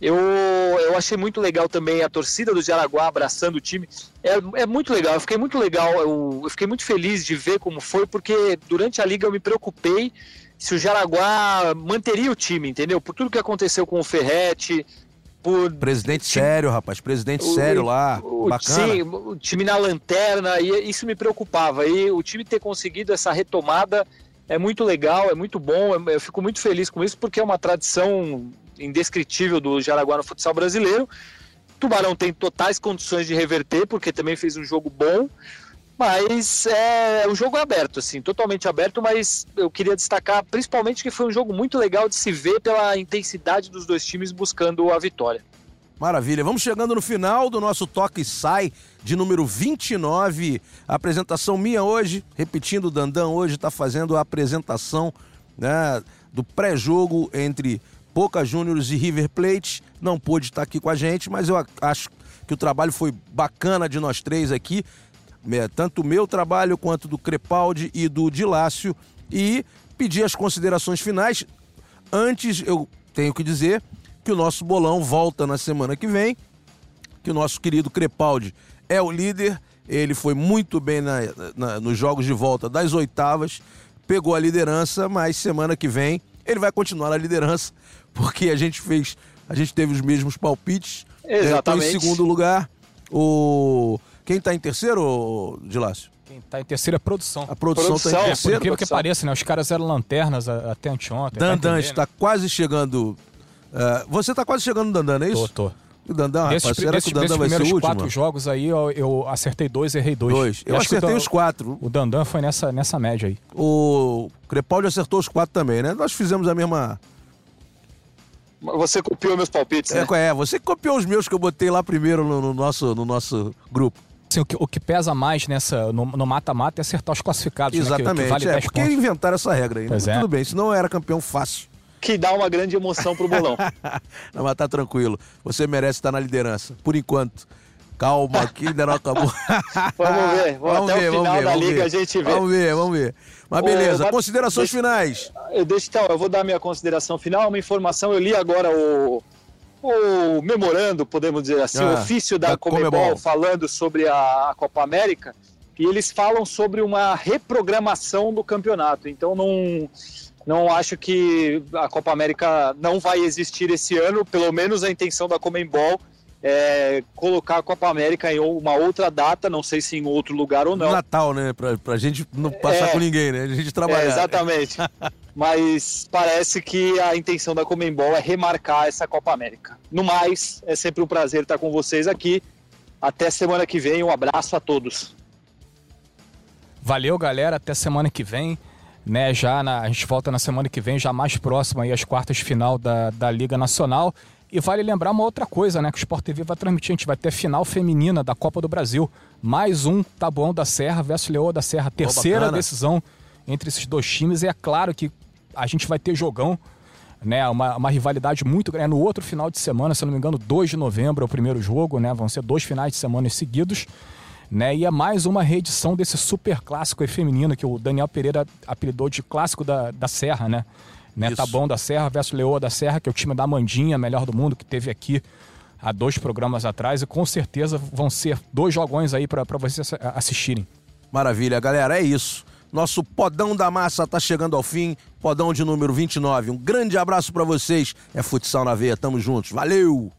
Eu, eu achei muito legal também a torcida do Jaraguá abraçando o time. É, é muito legal, eu fiquei muito legal, eu, eu fiquei muito feliz de ver como foi, porque durante a liga eu me preocupei se o Jaraguá manteria o time, entendeu? Por tudo que aconteceu com o Ferrete, por Presidente Time- sério, rapaz. Presidente o- sério lá. o, Bacana. Sim, o time na lanterna, e isso me preocupava. E o time ter conseguido essa retomada é muito legal, é muito bom. Eu eu fico muito feliz com isso, porque é uma tradição indescritível do Jaraguá no futsal brasileiro. Tubarão tem totais condições de reverter, porque também fez um jogo bom. Mas é um jogo aberto, assim, totalmente aberto, mas eu queria destacar principalmente que foi um jogo muito legal de se ver pela intensidade dos dois times buscando a vitória. Maravilha. Vamos chegando no final do nosso Toque Sai de número 29. A apresentação minha hoje, repetindo, o Dandan hoje está fazendo a apresentação né, do pré-jogo entre Boca Juniors e River Plate. Não pôde estar aqui com a gente, mas eu acho que o trabalho foi bacana de nós três aqui. É, tanto o meu trabalho quanto do Crepaldi e do Dilácio. E pedir as considerações finais. Antes, eu tenho que dizer que o nosso bolão volta na semana que vem, que o nosso querido Crepaldi é o líder, ele foi muito bem na- na- nos jogos de volta das oitavas, pegou a liderança, mas semana que vem ele vai continuar na liderança, porque a gente fez, a gente teve os mesmos palpites. Tô Exatamente. em segundo lugar, o quem tá em terceiro, Dilácio? Quem tá em terceira é produção. A produção, Produção, tá em por Por terceiro. incrível que produção. pareça, né? Os caras eram lanternas a- até anteontem. Dandan está né? quase chegando Uh, você tá quase chegando no Dandan, é isso? Tô, tô. O Dandan, desses, rapaz, será desses, que o Dandan vai ser o último? quatro jogos aí, eu, eu, acertei dois errei dois. Dois. Eu acertei os quatro. O Dandan foi nessa, nessa média aí. O Crepaldi acertou os quatro também, né? Nós fizemos a mesma... Você copiou meus palpites, é, né? É, você copiou os meus que eu botei lá primeiro no, no nosso, no nosso grupo. Assim, o, que, o, que, pesa mais nessa no mata-mata é acertar os classificados. Exatamente. Né? Que, que vale é, porque pontos. inventaram essa regra aí. Né? É. Tudo bem, senão era campeão fácil. Que dá uma grande emoção pro bolão. [LAUGHS] não, mas tá tranquilo. Você merece estar na liderança. Por enquanto. Calma, que ainda não acabou. [LAUGHS] vamos ver. Vamos, vamos até ver, o final ver, da liga ver. a gente vê. Vamos ver, vamos ver. Mas beleza, Ô, considerações deixa, finais. Eu, deixa, então, eu vou dar minha consideração final. Uma informação, eu li agora o, o memorando, podemos dizer assim, ah, o ofício da, da Comebol, Comebol falando sobre a, Copa América. E eles falam sobre uma reprogramação do campeonato. Então não não acho que a Copa América não vai existir esse ano, pelo menos a intenção da Comembol é colocar a Copa América em uma outra data, não sei se em outro lugar ou não. Natal, né? Pra, pra gente não passar é, com ninguém, né? A gente trabalhar. É, exatamente. [LAUGHS] Mas parece que a intenção da Comembol é remarcar essa Copa América. No mais, é sempre um prazer estar com vocês aqui. Até semana que vem, um abraço a todos. Valeu, galera. Até semana que vem né? Já na, a gente volta na semana que vem, já mais próximo aí às quartas de final da, da Liga Nacional. E vale lembrar uma outra coisa, né? Que o Sport TV vai transmitir. A gente vai ter final feminina da Copa do Brasil. Mais um Tabuão da Serra versus Leoa da Serra. Terceira oh, decisão entre esses dois times. E é claro que a gente vai ter jogão, né? Uma, uma rivalidade muito grande. No outro final de semana, se não me engano, 2 de novembro é o primeiro jogo, né? Vão ser dois finais de semana seguidos né? E é mais uma reedição desse super clássico feminino que o Daniel Pereira apelidou de clássico da, da Serra, né? né? Tá bom da Serra versus Leoa da Serra, que é o time da Mandinha, melhor do mundo, que teve aqui há dois programas atrás. E com certeza vão ser dois jogões aí para vocês assistirem. Maravilha, galera, é isso. Nosso Podão da Massa tá chegando ao fim, Podão de número 29. Um grande abraço para vocês. É Futsal na Veia, tamo juntos. Valeu!